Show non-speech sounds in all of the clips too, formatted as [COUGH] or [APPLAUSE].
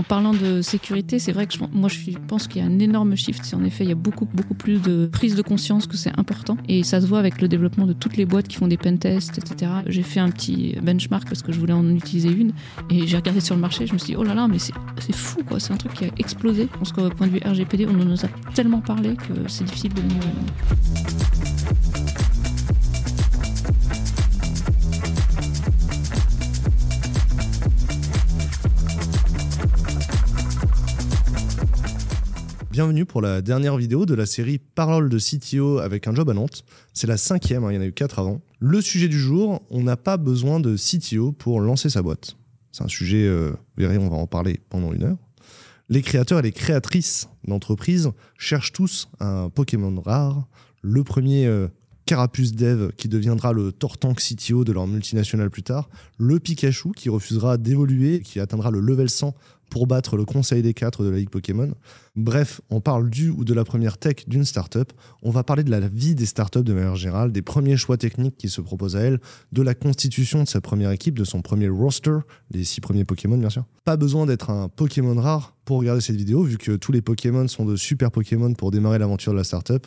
en parlant de sécurité, c'est vrai que moi je pense qu'il y a un énorme shift. En effet il y a beaucoup beaucoup plus de prise de conscience que c'est important et ça se voit avec le développement de toutes les boîtes qui font des pentests, etc. J'ai fait un petit benchmark parce que je voulais en utiliser une et j'ai regardé sur le marché. Je me suis dit oh là là mais c'est fou quoi, c'est un truc qui a explosé. Je pense qu'au point de vue RGPD, on nous a tellement parlé que c'est difficile de venir. Bienvenue pour la dernière vidéo de la série Parole de CTO avec un job à Nantes. C'est la cinquième, hein, il y en a eu quatre avant. Le sujet du jour, on n'a pas besoin de CTO pour lancer sa boîte. C'est un sujet, euh, vous verrez, on va en parler pendant une heure. Les créateurs et les créatrices d'entreprises cherchent tous un Pokémon rare. Le premier euh, Carapuce Dev qui deviendra le Tortank CTO de leur multinationale plus tard. Le Pikachu qui refusera d'évoluer qui atteindra le level 100 pour battre le conseil des quatre de la Ligue Pokémon. Bref, on parle du ou de la première tech d'une startup. On va parler de la vie des startups de manière générale, des premiers choix techniques qui se proposent à elle, de la constitution de sa première équipe, de son premier roster, les six premiers Pokémon bien sûr. Pas besoin d'être un Pokémon rare pour regarder cette vidéo, vu que tous les Pokémon sont de super Pokémon pour démarrer l'aventure de la startup.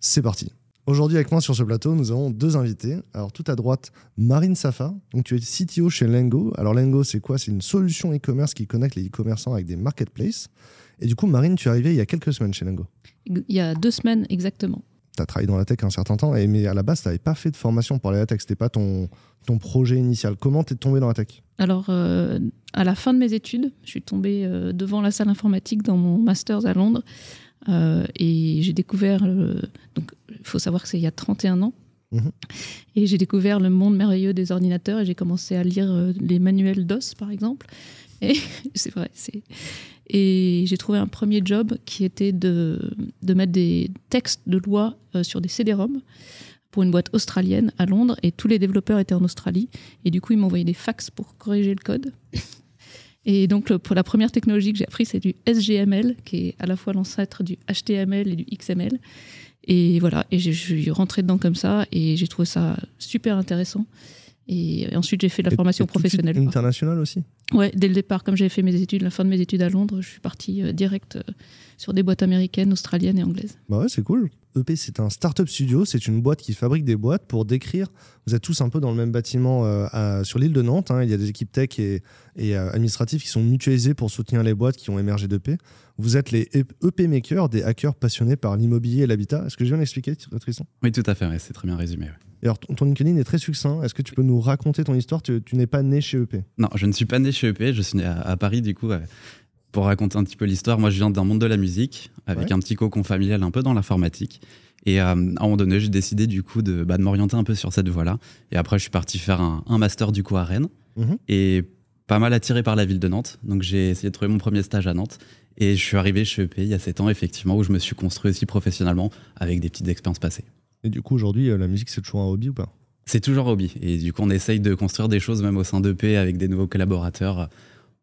C'est parti. Aujourd'hui, avec moi sur ce plateau, nous avons deux invités. Alors, tout à droite, Marine Safa. Donc, tu es CTO chez Lengo. Alors, Lengo, c'est quoi? C'est une solution e-commerce qui connecte les e-commerçants avec des marketplaces. Et du coup, Marine, tu es arrivée il y a quelques semaines chez Lengo. Il y a deux semaines exactement. Tu as travaillé dans la tech un certain temps, mais à la base, tu n'avais pas fait de formation pour aller à la tech. Ce n'était pas ton, ton projet initial. Comment tu es tombé dans la tech? Alors, euh, à la fin de mes études, je suis tombée euh, devant la salle informatique dans mon master à Londres. Euh, et j'ai découvert, donc il faut savoir que c'est il y a 31 ans, mhm. et j'ai découvert le monde merveilleux des ordinateurs et j'ai commencé à lire euh, les manuels DOS par exemple. Et [LAUGHS] c'est vrai, c'est. Et j'ai trouvé un premier job qui était de, de mettre des textes de loi euh, sur des CD-ROM pour une boîte australienne à Londres et tous les développeurs étaient en Australie et du coup ils m'envoyaient des fax pour corriger le code et donc, pour la première technologie que j'ai appris, c'est du SGML, qui est à la fois l'ancêtre du HTML et du XML. Et voilà, et je suis rentrée dedans comme ça, et j'ai trouvé ça super intéressant. Et ensuite, j'ai fait la formation professionnelle. Internationale aussi Ouais, dès le départ, comme j'avais fait mes études, la fin de mes études à Londres, je suis partie euh, direct euh, sur des boîtes américaines, australiennes et anglaises. Bah ouais, c'est cool. EP, c'est un startup studio, c'est une boîte qui fabrique des boîtes pour décrire. Vous êtes tous un peu dans le même bâtiment euh, sur l'île de Nantes. Hein. il y a des équipes tech et, et administratives qui sont mutualisées pour soutenir les boîtes qui ont émergé d'EP. Vous êtes les EP makers, des hackers passionnés par l'immobilier et l'habitat. Est-ce que je viens d'expliquer, Tristan? Oui, tout à fait, c'est très bien résumé. Et alors, ton LinkedIn est très succinct. Est-ce que tu peux nous raconter ton histoire? Tu, n'es pas né chez EP Non, je ne suis pas né chez EP. Je suis né à, Paris, du coup. pour raconter un petit peu l'histoire, moi, je viens d'un monde de la musique, avec un petit cocon familial un peu dans l'informatique. Et euh, à un moment donné, j'ai décidé du coup de, bah, de m'orienter un peu sur cette voie-là. Et après, je suis parti faire un, master du coup à Rennes. Mhm. Et pas mal attiré par la ville de Nantes. Donc j'ai essayé de trouver mon premier stage à Nantes. Et je suis arrivé chez EP il y a 7 ans, effectivement, où je me suis construit aussi professionnellement avec des petites expériences passées. Et du coup, aujourd'hui, euh, la musique, c'est toujours un hobby ou pas? C'est toujours un hobby. Et du coup, on essaye de construire des choses même au sein d'EP avec des nouveaux collaborateurs.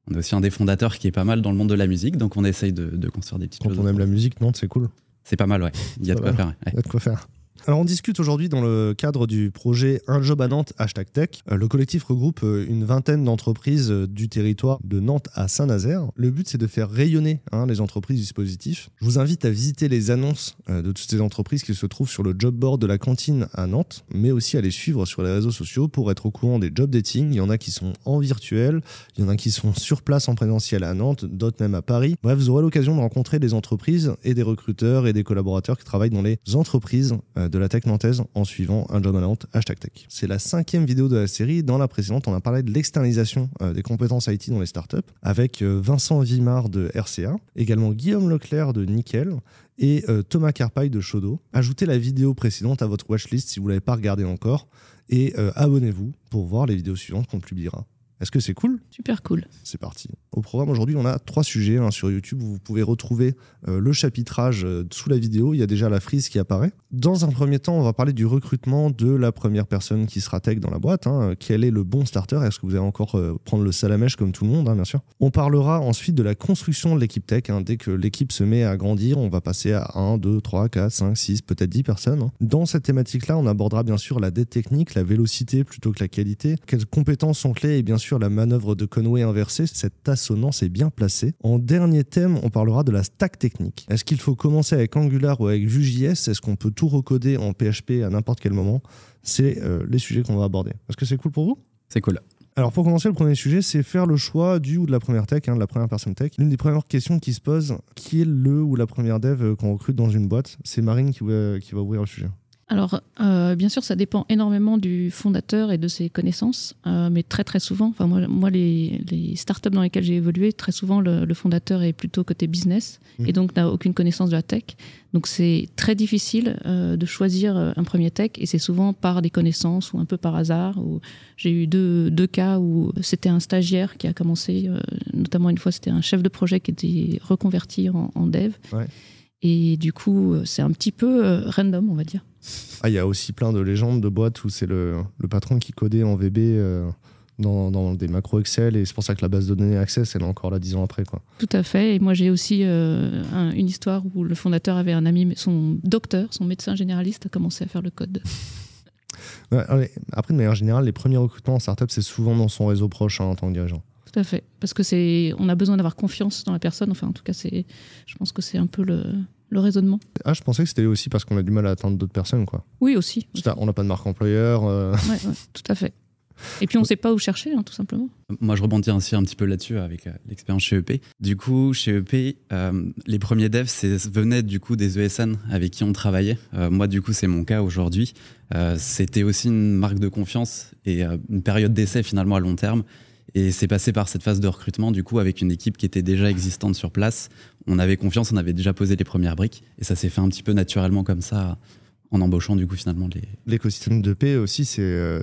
On est aussi un des fondateurs qui est pas mal dans le monde de la musique, donc on essaye de, construire des petites choses. Quand on aime la musique, Nantes, c'est cool. C'est pas mal, ouais. Il y a de quoi faire. Il y a de quoi faire. Alors on discute aujourd'hui dans le cadre du projet Un job à Nantes, hashtag tech. Euh, le collectif regroupe euh, une vingtaine d'entreprises euh, du territoire de Nantes à Saint-Nazaire. Le but c'est de faire rayonner hein, les entreprises du. Je vous invite à visiter les annonces de toutes ces entreprises qui se trouvent sur le job board de la cantine à Nantes, mais aussi à les suivre sur les réseaux sociaux pour être au courant des job dating. Il y en a qui sont en virtuel, il y en a qui sont sur place en présentiel à Nantes, d'autres même à Paris. Bref, vous aurez l'occasion de rencontrer des entreprises et des recruteurs et des collaborateurs qui travaillent dans les entreprises de la tech nantaise en suivant un job à hashtag tech. C'est la cinquième vidéo de la série. Dans la précédente, on a parlé de l'externalisation euh, des compétences IT dans les startups avec euh, Vincent Vimard de RCA, également Guillaume Leclerc de Nickel et euh, Thomas Carpaille de Chodo. Ajoutez la vidéo précédente à votre watchlist si vous ne l'avez pas regardée encore et abonnez-vous pour voir les vidéos suivantes qu'on publiera. Est-ce que c'est cool? Super cool. C'est parti. Au programme aujourd'hui, on a trois sujets hein, sur YouTube. Vous pouvez retrouver euh, le chapitrage euh, sous la vidéo. Il y a déjà la frise qui apparaît. Dans un premier temps, on va parler du recrutement de la première personne qui sera tech dans la boîte. Hein. Quel est le bon starter? Est-ce que vous allez encore euh, prendre le salamèche comme tout le monde, hein, bien sûr? On parlera ensuite de la construction de l'équipe tech. Dès que l'équipe se met à grandir, on va passer à 1, 2, 3, 4, 5, 6, peut-être 10 personnes. Dans cette thématique-là, on abordera bien sûr la dette technique, la vélocité plutôt que la qualité. Quelles compétences sont clés? Et bien sûr sûr la manœuvre de Conway inversée, cette assonance est bien placée. En dernier thème, on parlera de la stack technique. Est-ce qu'il faut commencer avec Angular ou avec Vue.js Est-ce qu'on peut tout recoder en PHP à n'importe quel moment? C'est euh, les sujets qu'on va aborder. Est-ce que c'est cool pour vous? C'est cool. Alors pour commencer, le premier sujet, c'est faire le choix du ou de la première tech, hein, de la première personne tech. L'une des premières questions qui se pose, qui est le ou la première dev euh, qu'on recrute dans une boîte? C'est Marine qui qui va ouvrir le sujet. Alors, euh, bien sûr, ça dépend énormément du fondateur et de ses connaissances, euh, mais très très souvent, enfin moi, moi les, les, startups dans lesquelles j'ai évolué, très souvent le, fondateur est plutôt côté business mmh. et donc n'a aucune connaissance de la tech. Donc c'est très difficile euh, de choisir un premier tech et c'est souvent par des connaissances ou un peu par hasard. J'ai eu deux, deux, cas où c'était un stagiaire qui a commencé, notamment une fois c'était un chef de projet qui était reconverti en, en dev. Ouais. Et du coup, c'est un petit peu random, on va dire. Ah, il y a aussi plein de légendes de boîtes où c'est le, le, patron qui codait en VB euh, dans, dans, des macros Excel et c'est pour ça que la base de données Access, elle est encore là dix ans après. Quoi. Tout à fait. Et moi, j'ai aussi euh, une histoire où le fondateur avait un ami, son docteur, son médecin généraliste, a commencé à faire le code. après, de manière générale, les premiers recrutements en startup, c'est souvent dans son réseau proche hein, en tant que dirigeant. Tout à fait. Parce que c'est, on a besoin d'avoir confiance dans la personne. Enfin, en tout cas, c'est, je pense que c'est un peu le, le raisonnement. Ah, je pensais que c'était aussi parce qu'on a du mal à atteindre d'autres personnes, quoi. Oui, aussi. On n'a pas de marque employeur. Euh. Oui, tout à fait. Et puis on ne sait pas où chercher, hein, tout simplement. Moi, je rebondis ainsi un petit peu là-dessus avec euh, l'expérience chez EP. Du coup, chez EP, euh, les premiers devs venaient du coup des ESN avec qui on travaillait. moi, du coup, c'est mon cas aujourd'hui. C'était aussi une marque de confiance et une période d'essai finalement à long terme. Et c'est passé par cette phase de recrutement, du coup, avec une équipe qui était déjà existante sur place. On avait confiance, on avait déjà posé les premières briques. Et ça s'est fait un petit peu naturellement comme ça, en embauchant, du coup, finalement, les. L'écosystème de paix aussi, c'est euh,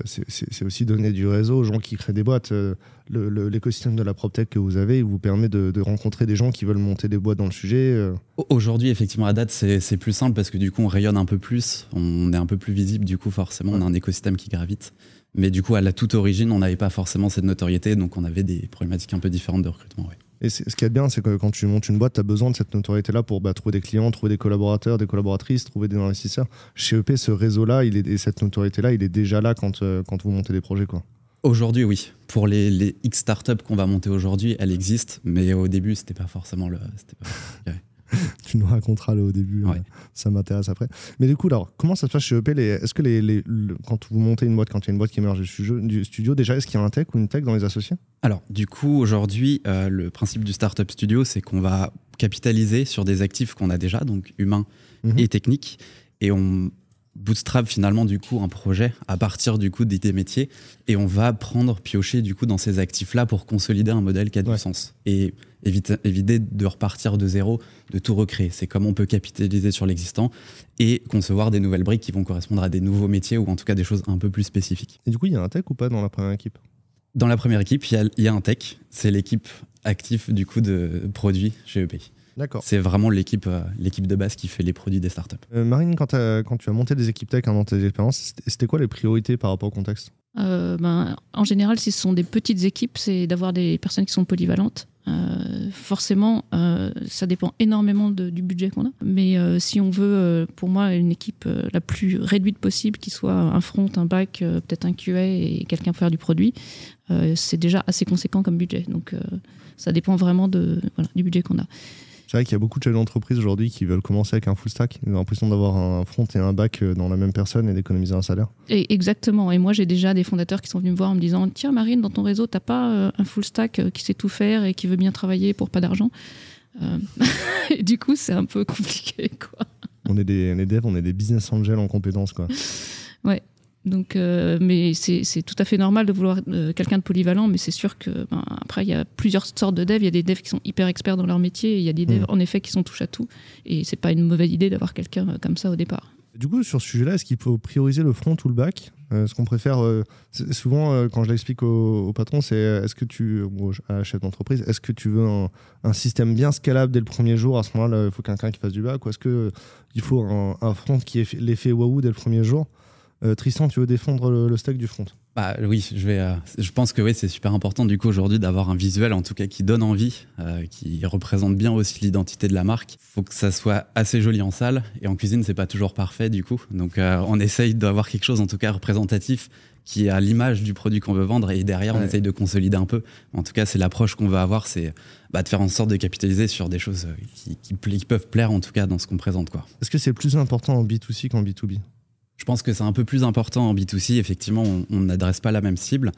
aussi donner du réseau aux gens qui créent des boîtes. Euh, l'écosystème de la PropTech que vous avez, il vous permet de, rencontrer des gens qui veulent monter des boîtes dans le sujet. Euh. Aujourd'hui, effectivement, à date, c'est plus simple parce que du coup, on rayonne un peu plus, on est un peu plus visible, du coup, forcément, on a un écosystème qui gravite. Mais du coup, à la toute origine, on n'avait pas forcément cette notoriété, donc on avait des problématiques un peu différentes de recrutement. Et ce qui est bien, c'est que quand tu montes une boîte, tu as besoin de cette notoriété-là pour bah, trouver des clients, trouver des collaborateurs, des collaboratrices, trouver des investisseurs. Chez EP, ce réseau-là, il est, et cette notoriété-là, il est déjà là quand, euh, quand vous montez des projets. Quoi. Aujourd'hui, oui. Pour les, les X startups qu'on va monter aujourd'hui, elle existe, mais au début, c'était pas forcément le. Pas... [LAUGHS] [LAUGHS] tu nous raconteras là, au début, euh, ça m'intéresse après. Mais du coup, alors, comment ça se passe chez EP Est-ce que les, quand vous montez une boîte, quand il y a une boîte qui émerge du studio, déjà, est-ce qu'il y a un tech ou une tech dans les associés? Alors, du coup, aujourd'hui, euh, le principe du Startup Studio, c'est qu'on va capitaliser sur des actifs qu'on a déjà, donc humains mhm. et techniques, et on bootstrap finalement du coup un projet à partir du coup des métiers et on va prendre piocher du coup dans ces actifs là pour consolider un modèle qui a du sens. Et éviter, éviter de repartir de zéro de tout recréer. C'est comment on peut capitaliser sur l'existant et concevoir des nouvelles briques qui vont correspondre à des nouveaux métiers ou en tout cas des choses un peu plus spécifiques. Et du coup il y a un tech ou pas dans la première équipe? Dans la première équipe il y a, un tech. C'est l'équipe active du coup de produits chez EP c'est vraiment l'équipe euh, l'équipe de base qui fait les produits des startups. Euh, Marine, quand, quand, tu as monté des équipes tech hein, dans tes expériences, c'était quoi les priorités par rapport au contexte? Euh, ben, En général, si ce sont des petites équipes, c'est d'avoir des personnes qui sont polyvalentes. Forcément, ça dépend énormément du budget qu'on a. Mais si on veut, pour moi, une équipe la plus réduite possible, qui soit un front, un back, peut-être un QA et quelqu'un pour faire du produit, c'est déjà assez conséquent comme budget. Donc, ça dépend vraiment du budget qu'on a. C'est vrai qu'il y a beaucoup de chefs d'entreprise aujourd'hui qui veulent commencer avec un full stack. Ils ont l'impression d'avoir un front et un back euh, dans la même personne et d'économiser un salaire. Et exactement. Et moi, j'ai déjà des fondateurs qui sont venus me voir en me disant Tiens, Marine, dans ton réseau, t'as pas euh, un full stack euh, qui sait tout faire et qui veut bien travailler pour pas d'argent? [LAUGHS] Et Du coup, c'est un peu [LAUGHS] compliqué. Quoi. On est des, on est devs, on est des business angels en compétences. Quoi. Ouais. Donc, euh, mais c'est tout à fait normal de vouloir euh, quelqu'un de polyvalent, mais c'est sûr que ben, après il y a plusieurs sortes de devs. Il y a des devs qui sont hyper experts dans leur métier, et il y a des devs mm. en effet qui sont touche à tout. Et c'est pas une mauvaise idée d'avoir quelqu'un euh, comme ça au départ. Du coup, sur ce sujet-là, est-ce qu'il faut prioriser le front ou le back? Ce qu'on préfère, souvent quand je l'explique au, patron, c'est est-ce que tu, à la chef d'entreprise, est-ce que tu veux un, système bien scalable dès le premier jour? À ce moment-là, il faut quelqu'un qui fasse du back, ou est-ce qu'il faut un, un front qui ait l'effet waouh dès le premier jour? Tristan, tu veux défendre le, stack du front bah, oui, je, vais, je pense que oui, c'est super important du coup aujourd'hui d'avoir un visuel en tout cas qui donne envie, qui représente bien aussi l'identité de la marque. Il faut que ça soit assez joli en salle et en cuisine c'est pas toujours parfait du coup. Donc on essaye d'avoir quelque chose en tout cas représentatif qui a l'image du produit qu'on veut vendre et derrière on essaye de consolider un peu. En tout cas, c'est l'approche qu'on veut avoir, c'est bah, de faire en sorte de capitaliser sur des choses qui, qui, peuvent plaire en tout cas dans ce qu'on présente. Est-ce que c'est plus important en B2C qu'en B2B Je pense que c'est un peu plus important en B2C. Effectivement, on n'adresse pas la même cible.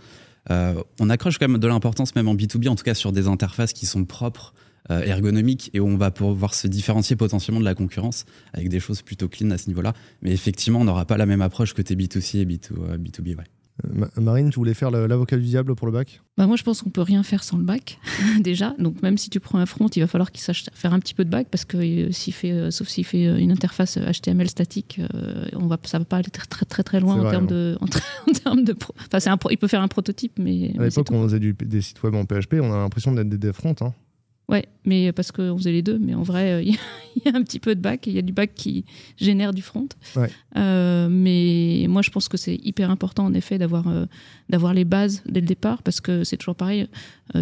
Euh, on accroche quand même de l'importance même en B2B, en tout cas sur des interfaces qui sont propres euh, ergonomique et où on va pouvoir se différencier potentiellement de la concurrence avec des choses plutôt clean à ce niveau-là. Mais effectivement, on n'aura pas la même approche que tes B2C et B2, B2B. Ouais. Euh, Marine, tu voulais faire l'avocat du diable pour le bac? Bah Moi, je pense qu'on peut rien faire sans le bac, [LAUGHS] déjà. Donc, même si tu prends un front, il va falloir qu'il sache faire un petit peu de bac, parce que euh, s'il fait, euh, sauf s'il fait une interface HTML statique, on va, ça va pas aller très très très, loin [LAUGHS] en, termes de, en, termes de. Enfin, un, il peut faire un prototype, mais. À l'époque, on faisait des sites web en PHP, on a l'impression d'être des front. Hein. Ouais, mais parce qu'on faisait les deux. Mais en vrai, euh, [LAUGHS] il y, a un petit peu de bac il y a du bac qui génère du front. Euh, mais moi, je pense que c'est hyper important, en effet, d'avoir euh, d'avoir les bases dès le départ parce que c'est toujours pareil.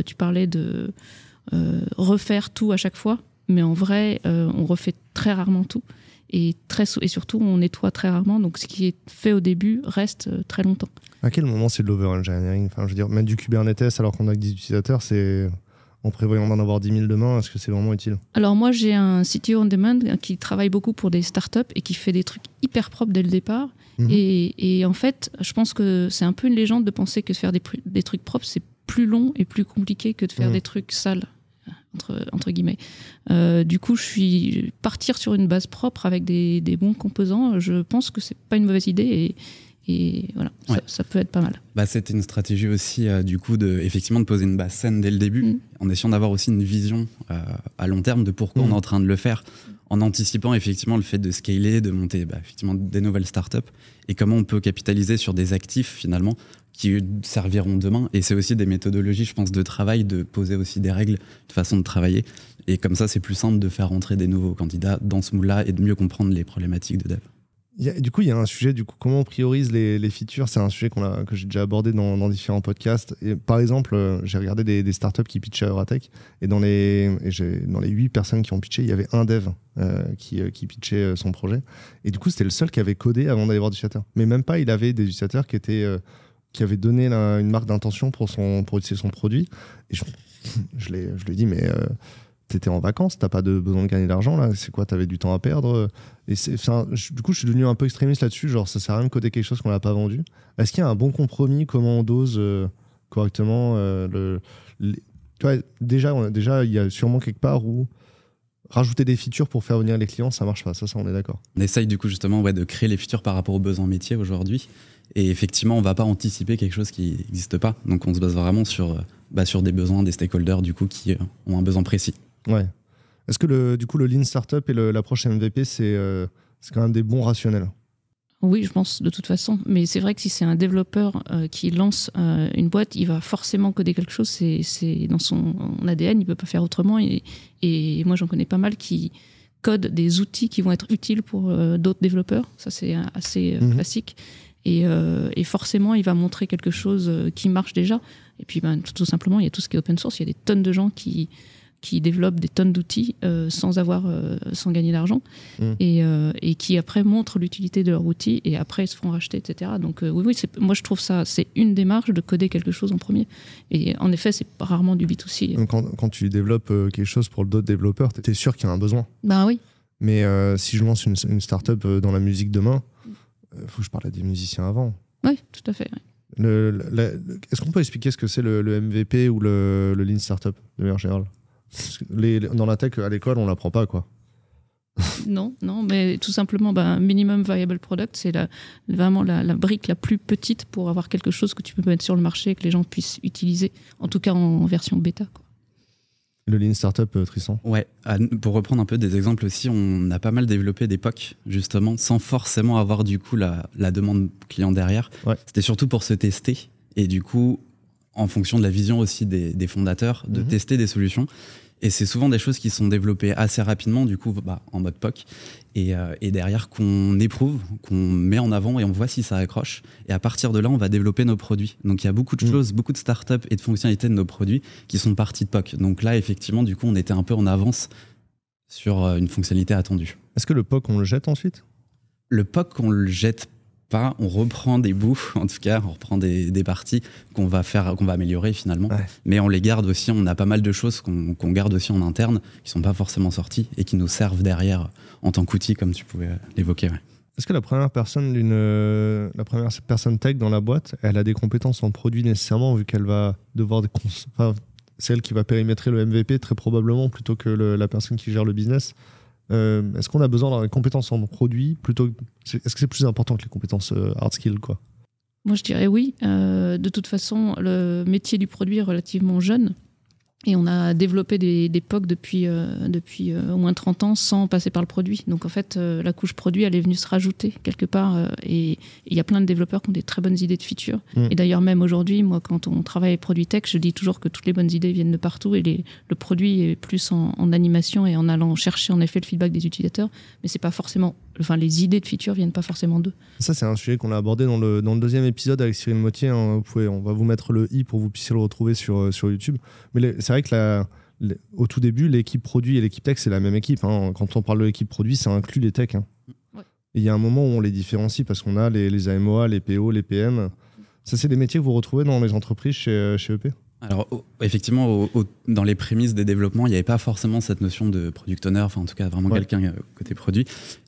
tu parlais de refaire tout à chaque fois, mais en vrai, on refait très rarement tout. Et, très, et surtout, on nettoie très rarement. Donc, ce qui est fait au début reste très longtemps. À quel moment c'est de l'over-engineering? Enfin, je veux dire, mettre du Kubernetes alors qu'on a que 10 utilisateurs, c'est en prévoyant d'en avoir 10 000 demain Est-ce que c'est vraiment utile? Alors moi, j'ai un CTO on demand qui travaille beaucoup pour des startups et qui fait des trucs hyper propres dès le départ. Mhm. Et, en fait, je pense que c'est un peu une légende de penser que faire des, des trucs propres, c'est plus long et plus compliqué que de faire mhm. des trucs sales. Entre, entre guillemets. Euh, du coup, je suis partir sur une base propre avec des, des bons composants. Je pense que c'est pas une mauvaise idée et, et voilà, ça, peut être pas mal. Bah, C'était une stratégie aussi, euh, du coup, de, effectivement, de poser une base saine dès le début, mm. en essayant d'avoir aussi une vision euh, à long terme de pourquoi on est mm. en train de le faire, en anticipant effectivement le fait de scaler, de monter bah, effectivement des nouvelles startups, et comment on peut capitaliser sur des actifs finalement qui serviront demain. Et c'est aussi des méthodologies, je pense, de travail, de poser aussi des règles, de façon de travailler. Et comme ça, c'est plus simple de faire entrer des nouveaux candidats dans ce moule-là et de mieux comprendre les problématiques de dev du coup, il y a un sujet, du coup, comment on priorise les, les features? C'est un sujet que j'ai déjà abordé dans, différents podcasts. Par exemple, euh, j'ai regardé des, startups qui pitchaient à Euratech, et dans les, et dans les 8 personnes qui ont pitché, il y avait un dev euh, qui, euh, qui pitchait son projet. Et du coup, c'était le seul qui avait codé avant d'aller voir des utilisateurs. Mais même pas, il avait des utilisateurs qui, étaient, qui avaient donné une marque d'intention pour, pour utiliser son produit. Et je, je, lui ai dit, mais t'étais en vacances, t'as pas de besoin de gagner de l'argent là, c'est quoi, t'avais du temps à perdre? Et c'est, du coup, je suis devenu un peu extrémiste là-dessus, genre ça sert à rien de coder quelque chose qu'on n'a pas vendu. Est-ce qu'il y a un bon compromis? Comment on dose euh, correctement euh, le, tu vois, déjà, déjà, il y a sûrement quelque part où rajouter des features pour faire venir les clients, ça marche pas. Ça, ça on est d'accord. On essaye du coup justement ouais, de créer les features par rapport aux besoins métiers aujourd'hui. Et effectivement, on va pas anticiper quelque chose qui n'existe pas. Donc on se base vraiment sur, euh, bah, sur des besoins des stakeholders du coup qui ont un besoin précis. Ouais. Est-ce que le, du coup, le Lean Startup et l'approche MVP, euh, c'est quand même des bons rationnels? Oui, je pense de toute façon. Mais c'est vrai que si c'est un développeur euh, qui lance euh, une boîte, il va forcément coder quelque chose. C'est dans son ADN, il peut pas faire autrement. Et, et moi, j'en connais pas mal qui codent des outils qui vont être utiles pour d'autres développeurs. Ça, c'est assez mhm. classique. Et, et, forcément, il va montrer quelque chose qui marche déjà. Et puis, ben, tout, tout, simplement, il y a tout ce qui est open source. Il y a des tonnes de gens qui, qui développent des tonnes d'outils euh, sans avoir euh, sans gagner d'argent. Mmh. et, euh, et, qui après montrent l'utilité de leurs outils et après se font racheter etc donc oui oui moi je trouve ça c'est une démarche de coder quelque chose en premier. Et en effet c'est rarement du B2C quand, quand, tu développes quelque chose pour d'autres développeurs tu es sûr qu'il y a un besoin. Bah oui. Mais si je lance une, une start-up dans la musique demain il faut que je parle à des musiciens avant. Oui tout à fait Est-ce qu'on peut expliquer ce que c'est le, MVP ou le, le Lean Startup de manière générale? Les, dans la tech, à l'école, on l'apprend pas, quoi. [LAUGHS] non, non, mais tout simplement, bah, minimum viable product, c'est la, vraiment la, brique la plus petite pour avoir quelque chose que tu peux mettre sur le marché et que les gens puissent utiliser, en tout cas en, version bêta. Quoi. Le Lean Startup, euh, Tristan Ouais, pour reprendre un peu des exemples aussi, on a pas mal développé des POC, justement, sans forcément avoir du coup la, la demande client derrière. C'était surtout pour se tester. Et du coup, en fonction de la vision aussi des, fondateurs, de mhm. tester des solutions. Et c'est souvent des choses qui sont développées assez rapidement, du coup, bah, en mode POC. Et, euh, et derrière, qu'on éprouve, qu'on met en avant et on voit si ça accroche. Et à partir de là, on va développer nos produits. Donc il y a beaucoup de Mm. choses, beaucoup de startups et de fonctionnalités de nos produits qui sont partis de POC. Donc là, effectivement, du coup, on était un peu en avance sur euh, une fonctionnalité attendue. Est-ce que le POC, on le jette ensuite? Le POC, on le jette pas, on reprend des bouts, [LAUGHS] en tout cas, on reprend des, des parties qu'on va faire, qu'on va améliorer finalement. Ouais. Mais on les garde aussi. On a pas mal de choses qu'on garde aussi en interne, qui sont pas forcément sorties et qui nous servent derrière en tant qu'outil, comme tu pouvais l'évoquer. ouais. Est-ce que la première personne d'une la première personne tech dans la boîte, elle a des compétences en produit nécessairement vu qu'elle va devoir des enfin, c'est elle qui va périmétrer le MVP très probablement plutôt que le- la personne qui gère le business? Euh, Est-ce qu'on a besoin d'avoir des compétences en produit plutôt c'est- Est-ce que c'est plus important que les compétences euh, hard skill quoi? Moi, je dirais oui. Euh, de toute façon, le métier du produit est relativement jeune. Et on a développé des, des POC depuis, euh, depuis euh, au moins 30 ans sans passer par le produit. Donc en fait, euh, la couche produit, elle est venue se rajouter quelque part. euh, et il y a plein de développeurs qui ont des très bonnes idées de features. Mm. Et d'ailleurs, même aujourd'hui, moi, quand on travaille avec Produit Tech, je dis toujours que toutes les bonnes idées viennent de partout. Et les- le produit est plus en, en animation et en allant chercher en effet le feedback des utilisateurs. Mais c'est pas forcément. Enfin, les idées de features viennent pas forcément d'eux. Ça, c'est un sujet qu'on a abordé dans le, dans le deuxième épisode avec Cyril Mottier. hein. Vous pouvez, on va vous mettre le i pour que vous puissiez le retrouver sur, euh, sur YouTube. Mais c'est vrai que la- les- au tout début, l'équipe produit et l'équipe tech, c'est la même équipe. hein. Quand on parle de l'équipe produit, ça inclut les techs. hein. Ouais. Il y a un moment où on les différencie parce qu'on a les, les AMOA, les PO, les PM. Ça, c'est des métiers que vous retrouvez dans les entreprises chez, euh, chez EP Alors, effectivement, au- au- dans les prémices des développements, il n'y avait pas forcément cette notion de product owner, enfin, en tout cas, vraiment Ouais. quelqu'un euh, côté produit.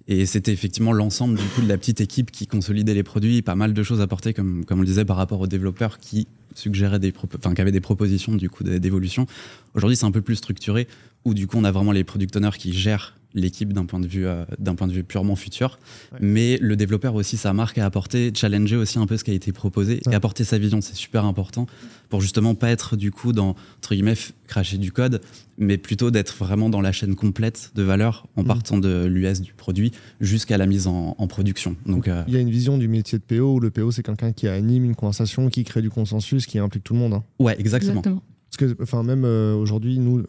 Et c'était effectivement l'ensemble du coup de la petite équipe qui consolidait les produits, pas mal de choses apportées, comme, comme on le disait, par rapport aux développeurs qui suggéraient des, enfin, qui avaient des propositions du coup d'é- d'évolution. Aujourd'hui, c'est un peu plus structuré, où du coup, on a vraiment les product owners qui gèrent l'équipe d'un point de vue euh, d'un point de vue purement futur Ouais. mais le développeur aussi sa marque à apporter challenger aussi un peu ce qui a été proposé Ouais. et apporter sa vision c'est super important pour justement pas être du coup dans entre guillemets cracher du code mais plutôt d'être vraiment dans la chaîne complète de valeur en Mhm. partant de l'US du produit jusqu'à la mise en, en production donc euh, Il y a une vision du métier de PO où le PO, c'est quelqu'un qui anime une conversation, qui crée du consensus, qui implique tout le monde. hein. ouais exactement Parce que, enfin, même euh, aujourd'hui, nous, euh,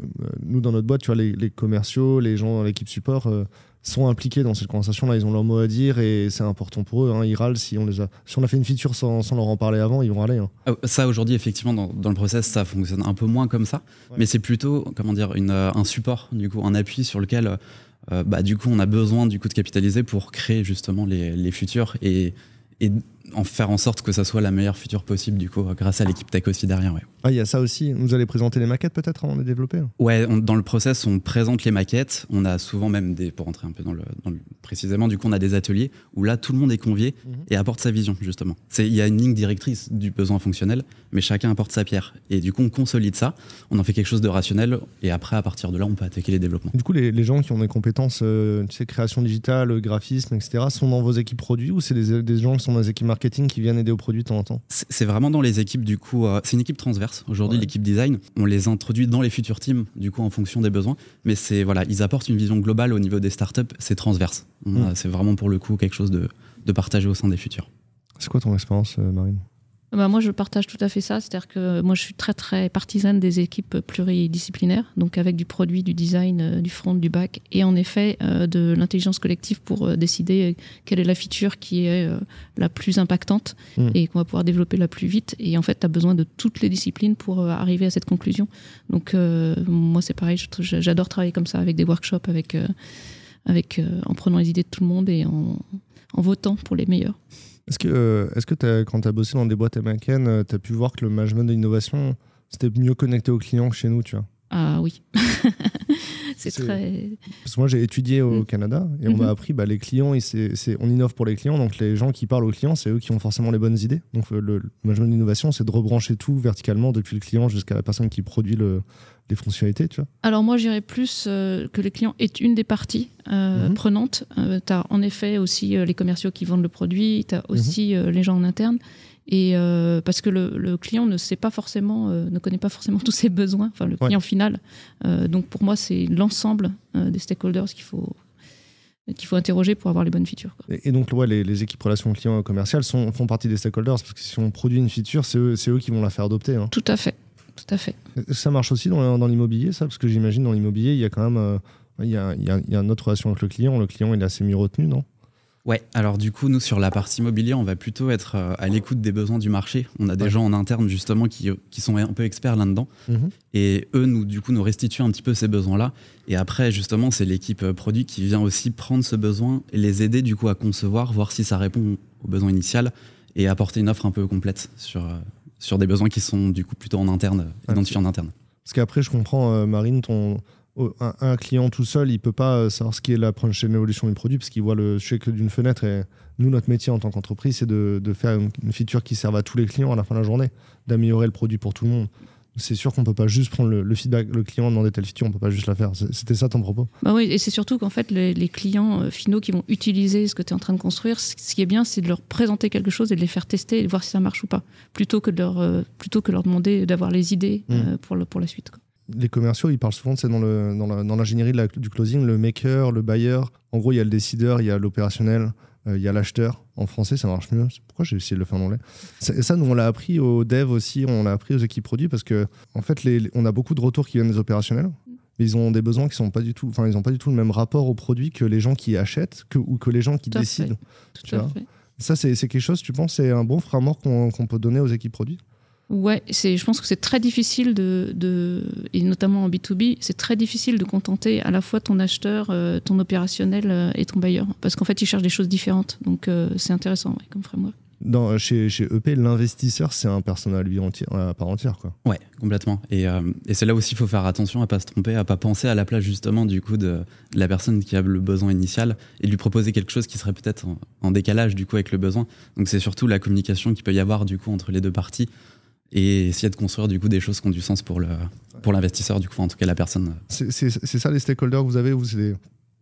nous, dans notre boîte, tu vois, les, les commerciaux, les gens dans l'équipe support euh, sont impliqués dans cette conversation-là. Ils ont leur mot à dire et c'est important pour eux. hein. Ils râlent si on, les a, si on a fait une feature sans, sans leur en parler avant, ils vont râler. hein. Ah, Ça aujourd'hui effectivement dans, dans le process ça fonctionne un peu moins comme ça, Ouais. mais c'est plutôt comment dire une, un support du coup un appui sur lequel euh, bah, du coup on a besoin du coup de capitaliser pour créer justement les, les futurs et, et en faire en sorte que ça soit la meilleure future possible du coup grâce à l'équipe tech aussi derrière. Ouais, Ah, il y a ça aussi. Vous allez présenter les maquettes peut-être avant de les développer hein? Ouais on- dans le process on présente les maquettes, on a souvent même des pour rentrer un peu dans le, dans le- précisément du coup on a des ateliers où là tout le monde est convié Mhm. et apporte sa vision justement. C'est il y a une ligne directrice du besoin fonctionnel, mais chacun apporte sa pierre et du coup on consolide ça, on en fait quelque chose de rationnel et après à partir de là on peut attaquer les développements. Du coup, les, les gens qui ont des compétences, euh, tu sais, création digitale, graphisme, etc., sont dans vos équipes produits ou c'est des, des gens qui sont dans les équipes marketing qui viennent aider au produit de temps en temps C'est vraiment dans les équipes du coup, euh, c'est une équipe transverse aujourd'hui Ouais. l'équipe design, on les introduit dans les futurs teams du coup en fonction des besoins, mais c'est voilà ils apportent une vision globale au niveau des startups, c'est transverse, Mm. a- c'est vraiment pour le coup quelque chose de, de partagé au sein des futurs. C'est quoi ton expérience, euh, Marine? Bah, moi, je partage tout à fait ça. C'est-à-dire que moi, je suis très, très partisane des équipes pluridisciplinaires, donc avec du produit, du design, euh, du front, du back, et en effet, euh, de l'intelligence collective pour euh, décider quelle est la feature qui est euh, la plus impactante Mm. et qu'on va pouvoir développer la plus vite. Et en fait, tu as besoin de toutes les disciplines pour euh, arriver à cette conclusion. Donc, euh, moi, c'est pareil. J'adore travailler comme ça, avec des workshops, avec, euh, avec, euh, en prenant les idées de tout le monde et en, en votant pour les meilleurs. Est-ce que, euh, est-ce que quand tu as bossé dans des boîtes américaines, tu as pu voir que le management de l'innovation, c'était mieux connecté aux clients que chez nous, tu vois? Ah oui. [LAUGHS] c'est très. Parce que moi, j'ai étudié au Mm. Canada et on m'a appris, bah, les clients, c'est- c'est- on innove pour les clients, donc les gens qui parlent aux clients, c'est eux qui ont forcément les bonnes idées. Donc euh, le, le management de l'innovation, c'est de rebrancher tout verticalement depuis le client jusqu'à la personne qui produit le, les fonctionnalités, tu vois. Alors moi, j'irais plus euh, que les clients est une des parties euh, Mhm. prenantes. tu as en effet aussi les commerciaux qui vendent le produit, tu as aussi euh, les gens en interne. Et euh, parce que le, le client ne sait pas forcément, euh, ne connaît pas forcément [LAUGHS] tous ses besoins, enfin le Ouais. client final. Euh, donc pour moi, c'est l'ensemble des stakeholders qu'il faut qu'il faut interroger pour avoir les bonnes features. quoi. Et, et donc, ouais, les, les équipes relations clients commerciales sont, font partie des stakeholders parce que si on produit une feature, c'est eux, qui vont la faire adopter. hein. Tout à fait. tout à fait. Ça marche aussi dans, dans l'immobilier, ça? Parce que j'imagine dans l'immobilier, il y a quand même y a, il y a une autre relation avec le client. Le client, il est assez mieux retenu, non? Ouais, alors du coup, nous, sur la partie immobilier, on va plutôt être euh, à l'écoute des besoins du marché. On a des gens en interne, justement, qui, qui sont un peu experts là-dedans. Mhm. Et eux, nous, du coup, nous restituent un petit peu ces besoins-là. Et après, justement, c'est l'équipe euh, produit qui vient aussi prendre ce besoin et les aider, du coup, à concevoir, voir si ça répond au besoin initial et apporter une offre un peu complète sur, euh, sur des besoins qui sont, du coup, plutôt en interne, identifiés en interne. Parce qu'après, je comprends, Marine, ton un, client tout seul, il peut pas savoir ce qui est la prochaine évolution du produit parce qu'il voit le sujet que d'une fenêtre. Et nous, notre métier en tant qu'entreprise, c'est de, faire une, feature qui serve à tous les clients à la fin de la journée, d'améliorer le produit pour tout le monde. C'est sûr qu'on peut pas juste prendre le, feedback, le client demander telle feature, on peut pas juste la faire. C'était ça ton propos? Bah Oui, et c'est surtout qu'en fait, les, clients euh, finaux qui vont utiliser ce que tu es en train de construire, ce qui est bien, c'est de leur présenter quelque chose et de les faire tester et de voir si ça marche ou pas, plutôt que de leur, euh, plutôt que leur demander d'avoir les idées mmh. euh, pour, le, pour la suite les commerciaux, ils parlent souvent, c'est dans, le, dans, l'ingénierie du closing, le maker, le buyer. En gros, il y a le décideur, il y a l'opérationnel, euh, il y a l'acheteur. En français, ça marche mieux. Pourquoi j'ai essayé de le faire en anglais ça, ça, nous, on l'a appris aux devs aussi, on l'a appris aux équipes produits parce que, en fait, les, on a beaucoup de retours qui viennent des opérationnels. Mais ils ont des besoins qui sont pas du tout, enfin, ils n'ont pas du tout le même rapport au produit que les gens qui achètent que, ou que les gens qui décident. Ça, c'est, quelque chose, tu penses, c'est un bon framework qu'on peut donner aux équipes produits? Ouais, c'est, je pense que c'est très difficile de, et notamment en B2B, c'est très difficile de contenter à la fois ton acheteur, euh, ton opérationnel euh, et ton bailleur, parce qu'en fait, ils cherchent des choses différentes. Donc, euh, c'est intéressant comme framework. Dans, chez, chez EP, l'investisseur, c'est un personnel lui à part entière. Quoi. Ouais, complètement. Et, et c'est là aussi il faut faire attention à pas se tromper, à pas penser à la place justement du coup de, la personne qui a le besoin initial et lui proposer quelque chose qui serait peut-être en, en, décalage du coup avec le besoin. Donc c'est surtout la communication qui peut y avoir du coup entre les deux parties et essayer de construire du coup des choses qui ont du sens pour le pour l'investisseur du coup en tout cas la personne. C'est ça les stakeholders que vous avez vous c'est des,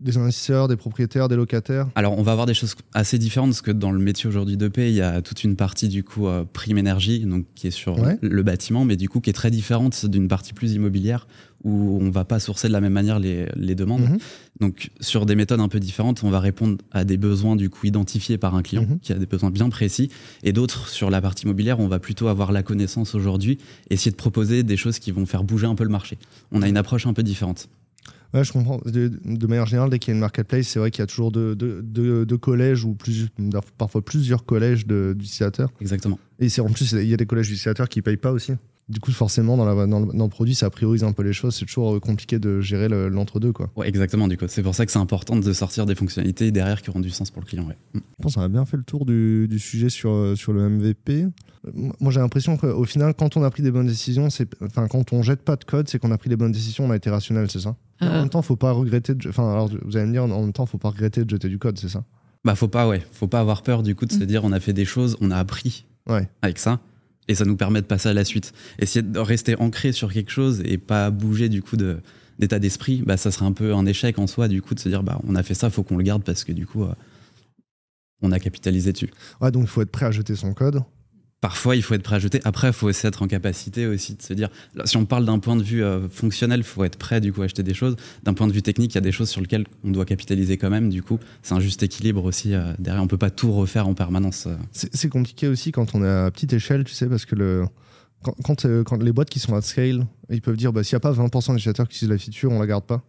investisseurs des propriétaires des locataires alors on va avoir des choses assez différentes parce que dans le métier aujourd'hui d'EP il y a toute une partie du coup euh, prime énergie donc qui est sur le bâtiment mais du coup qui est très différente d'une partie plus immobilière où on va pas sourcer de la même manière les, les demandes. Mhm. Donc sur des méthodes un peu différentes, on va répondre à des besoins du coup identifiés par un client mhm. qui a des besoins bien précis, et d'autres sur la partie immobilière, on va plutôt avoir la connaissance aujourd'hui, essayer de proposer des choses qui vont faire bouger un peu le marché. On a une approche un peu différente. Ouais, je comprends. De, manière générale, dès qu'il y a une marketplace, c'est vrai qu'il y a toujours deux de, collèges ou plus, parfois plusieurs collèges d'utilisateurs. Exactement. Et c'est en plus, il y a des collèges d'utilisateurs qui ne payent pas aussi. Du coup, forcément, dans, la, dans, le, produit, ça priorise un peu les choses. C'est toujours euh, compliqué de gérer l'entre-deux. quoi. Ouais, exactement. Du coup, c'est pour ça que c'est important de sortir des fonctionnalités derrière qui auront du sens pour le client. Ouais. Je pense qu'on a bien fait le tour du, du sujet sur, euh, sur le MVP. Moi, j'ai l'impression qu'au final, quand on a pris des bonnes décisions, c'est, enfin, quand on jette pas de code, c'est qu'on a pris des bonnes décisions, on a été rationnel, c'est ça? En euh. même temps, faut pas regretter. De... Enfin, alors, vous allez me dire, en même temps, faut pas regretter de jeter du code, c'est ça? Bah, faut pas, ouais. Faut pas avoir peur du coup de se mm. dire, on a fait des choses, on a appris ouais. avec ça et ça nous permet de passer à la suite. Essayer de rester ancré sur quelque chose et pas bouger du coup d'état d'esprit, bah, ça serait un peu un échec en soi du coup de se dire bah on a fait ça, faut qu'on le garde parce que du coup euh, on a capitalisé dessus. Ouais, donc il faut être prêt à jeter son code parfois il faut être prêt à jeter. Après, il faut aussi être en capacité aussi de se dire. si on parle d'un point de vue euh, fonctionnel, il faut être prêt du coup à acheter des choses. D'un point de vue technique, il y a des choses sur lesquelles on doit capitaliser quand même. Du coup, c'est un juste équilibre aussi euh, derrière. On peut pas tout refaire en permanence. Euh. C'est compliqué aussi quand on est à petite échelle, tu sais, parce que le quand, quand, les boîtes qui sont à scale, ils peuvent dire bah, s'il n'y a pas 20% d'utilisateurs qui utilisent la feature, on la garde pas.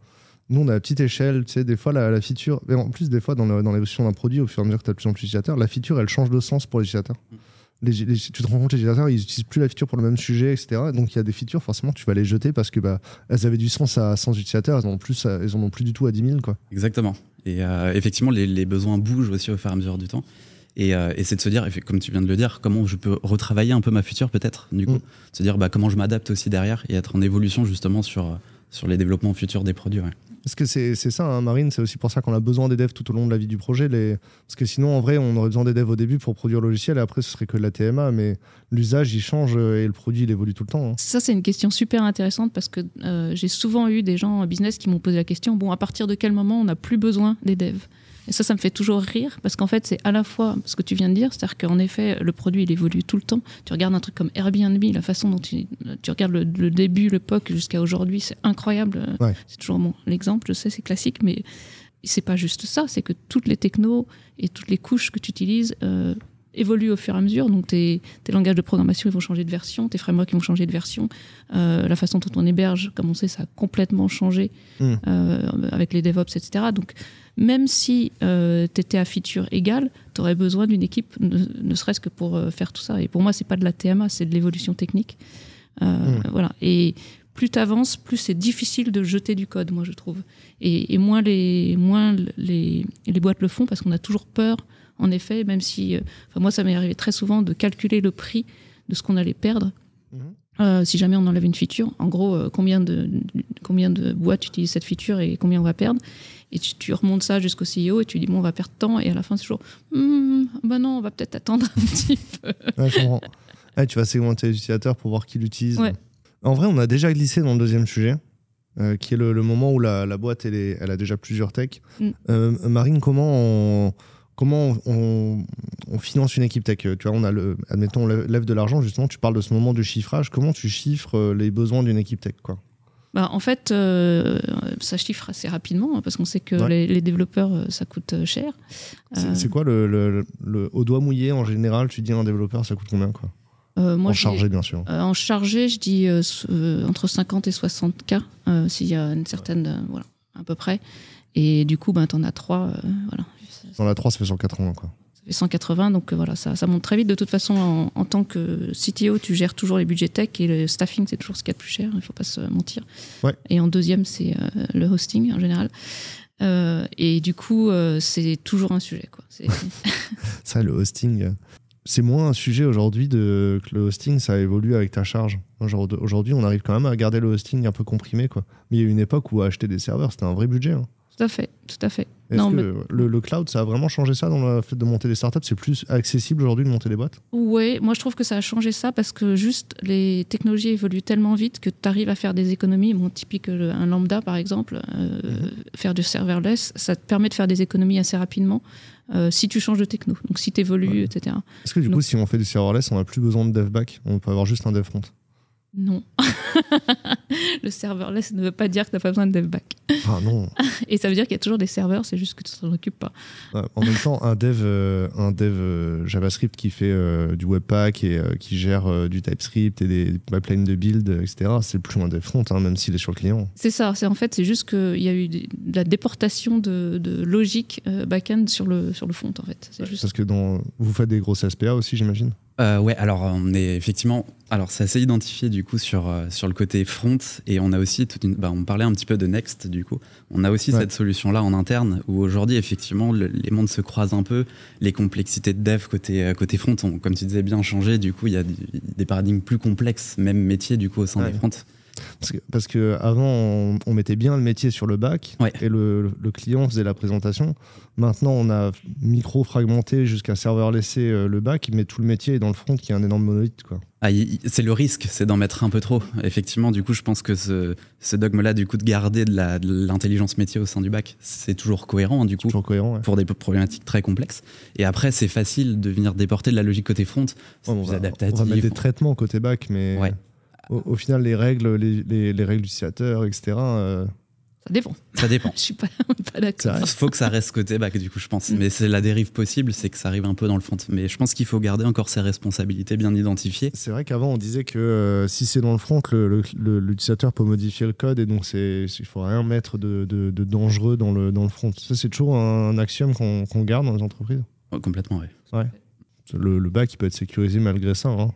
Nous, on a à petite échelle, tu sais, des fois, la, feature, mais en plus, des fois, dans l'évolution d'un produit, au fur et à mesure que tu as de plus en plus d'utilisateurs, la feature, elle change de sens pour l'utilisateur. Mm tu te rends compte, les utilisateurs, ils n'utilisent plus la feature pour le même sujet, etc. Donc il y a des features, forcément, tu vas les jeter parce que bah, elles avaient du sens à 100 utilisateurs, elles en ont plus, elles en ont plus du tout à 10 000. Quoi. Exactement. Et euh, effectivement, les, besoins bougent aussi au fur et à mesure du temps. Et, euh, c'est de se dire, comme tu viens de le dire, comment je peux retravailler un peu ma feature peut-être, du coup. Mm. Se dire bah, comment je m'adapte aussi derrière et être en évolution justement sur, sur les développements futurs des produits. Ouais. Parce que c'est ça, hein, Marine, c'est aussi pour ça qu'on a besoin des devs tout au long de la vie du projet. Les... Parce que sinon, en vrai, on aurait besoin des devs au début pour produire le logiciel et après, ce serait que de la TMA. Mais l'usage, il change et le produit, il évolue tout le temps. Hein. Ça, c'est une question super intéressante parce que euh, j'ai souvent eu des gens en business qui m'ont posé la question bon, à partir de quel moment on n'a plus besoin des devs? Et ça, ça me fait toujours rire parce qu'en fait, c'est à la fois ce que tu viens de dire, c'est-à-dire qu'en effet, le produit, il évolue tout le temps. Tu regardes un truc comme Airbnb, la façon dont tu, tu regardes le, début, l'époque jusqu'à aujourd'hui, c'est incroyable. C'est toujours mon l'exemple, je sais, c'est classique, mais c'est pas juste ça, c'est que toutes les technos et toutes les couches que tu utilises euh, évoluent au fur et à mesure. Donc tes, langages de programmation ils vont changer de version, tes frameworks ils vont changer de version. Euh, la façon dont on héberge, comme on sait, ça a complètement changé hmm. euh, avec les DevOps, etc. Donc même si euh, tu étais à feature égale, tu aurais besoin d'une équipe, ne, serait-ce que pour faire tout ça. Et pour moi, c'est pas de la TMA, c'est de l'évolution technique. Hmm. Voilà. Et plus tu avances, plus c'est difficile de jeter du code, moi je trouve. Et, moins, les, moins les, les boîtes le font parce qu'on a toujours peur en effet, même si, euh, moi, ça m'est arrivé très souvent de calculer le prix de ce qu'on allait perdre. Euh, si jamais on enlève une feature, en gros, euh, combien, de, combien de boîtes utilisent cette feature et combien on va perdre. Et tu, remontes ça jusqu'au CEO et tu dis, bon, on va perdre tant. Et à la fin, c'est toujours, hmm, bah non, on va peut-être attendre un [LAUGHS] petit peu. tu vas segmenter les utilisateurs pour voir qui l'utilise. En vrai, on a déjà glissé dans le deuxième sujet. qui est le, moment où la, boîte elle, elle, a déjà plusieurs techs. Mm. Marine, comment on, comment on, finance une équipe tech? Tu vois, on a le, admettons, on lève de l'argent, justement, tu parles de ce moment du chiffrage. Comment tu chiffres euh, les besoins d'une équipe tech quoi? Bah, en fait, euh, ça chiffre assez rapidement hein, parce qu'on sait que les, développeurs, euh, ça coûte cher. C'est quoi le, au doigt mouillé en général Tu dis un développeur, ça coûte combien quoi En chargé, bien sûr. en chargé, je dis entre 50 et 60 k s'il y a une certaine, voilà, à peu près. Et du coup, ben, tu en as trois. voilà, dans la 3, ça fait 180, quoi. Ça fait 180, donc euh, voilà, ça, ça, monte très vite. De toute façon, en, tant que CTO, tu gères toujours les budgets tech et le staffing, c'est toujours ce qu'il y a de plus cher, il ne faut pas se mentir. Et en deuxième, c'est euh, le hosting en général. Euh, et du coup, c'est toujours un sujet. Quoi. [LAUGHS] [LAUGHS] ça, le hosting, c'est moins un sujet aujourd'hui que le hosting, ça évolue avec ta charge. Aujourd'hui, on arrive quand même à garder le hosting un peu comprimé. Quoi. Mais il y a eu une époque où acheter des serveurs, c'était un vrai budget. Hein. Tout à fait, tout à fait. Non, mais... le, cloud, ça a vraiment changé ça dans le fait de monter des startups? C'est plus accessible aujourd'hui de monter des boîtes? Oui, moi je trouve que ça a changé ça parce que juste les technologies évoluent tellement vite que tu arrives à faire des économies. Bon, typique un lambda par exemple, euh, mhm. faire du serverless, ça te permet de faire des économies assez rapidement. Euh, si tu changes de techno, donc si tu évolues, etc. Est-ce que du coup, si on fait du serverless, on n'a plus besoin de dev back? On peut avoir juste un dev front? Non. [LAUGHS] le serverless ne veut pas dire que tu n'as pas besoin de dev back. Ah non. [LAUGHS] Et ça veut dire qu'il y a toujours des serveurs, c'est juste que tu t'en occupes pas. en même temps, un dev, euh, un dev euh, JavaScript qui fait euh, du webpack et qui gère du TypeScript et des pipelines de build, etc., c'est plus un dev front, hein, même s'il est sur le client. C'est ça. C'est en fait, c'est juste qu'il y a eu de la déportation de, logique back-end sur le, sur le front, en fait. Juste... Parce que dans, vous faites des grosses SPA aussi, j'imagine? Euh, ouais, alors on est effectivement, alors c'est assez identifié du coup sur, euh, sur le côté front et on a aussi toute une, bah, on parlait un petit peu de Next du coup, on a aussi cette solution là en interne où aujourd'hui effectivement les mondes se croisent un peu, les complexités de dev côté, euh, côté front ont comme tu disais bien changé, du coup il y a des paradigmes plus complexes, même métier du coup au sein des fronts. Parce que, avant, on, mettait bien le métier sur le bac et le, client faisait la présentation. Maintenant, on a micro-fragmenté jusqu'à serveur laissé euh, le bac, mais tout le métier est dans le front qui est un énorme monolithe. Quoi. Ah, c'est le risque, c'est d'en mettre un peu trop. Effectivement, du coup, je pense que ce, dogme-là, du coup, de garder de l'intelligence métier au sein du bac, c'est toujours cohérent, du coup, cohérent, pour des problématiques très complexes. Et après, c'est facile de venir déporter de la logique côté front. on, va, on, va, mettre des traitements côté bac, mais au, final, les règles, les, les, règles d'utilisateur, etc. Euh, ça dépend. Ça dépend. [LAUGHS] je suis pas, pas d'accord. Il faut que ça reste côté bac, du coup, je pense. Mm. Mais c'est la dérive possible, c'est que ça arrive un peu dans le front. Mais je pense qu'il faut garder encore ses responsabilités bien identifiées. C'est vrai qu'avant, on disait que euh, si c'est dans le front, l'utilisateur peut modifier le code et donc il ne faut rien mettre de, de, dangereux dans le, dans le front. Ça, c'est toujours un, axiome qu'on garde dans les entreprises. complètement, oui. Ouais. Le, le, bac, il peut être sécurisé malgré ça. Hein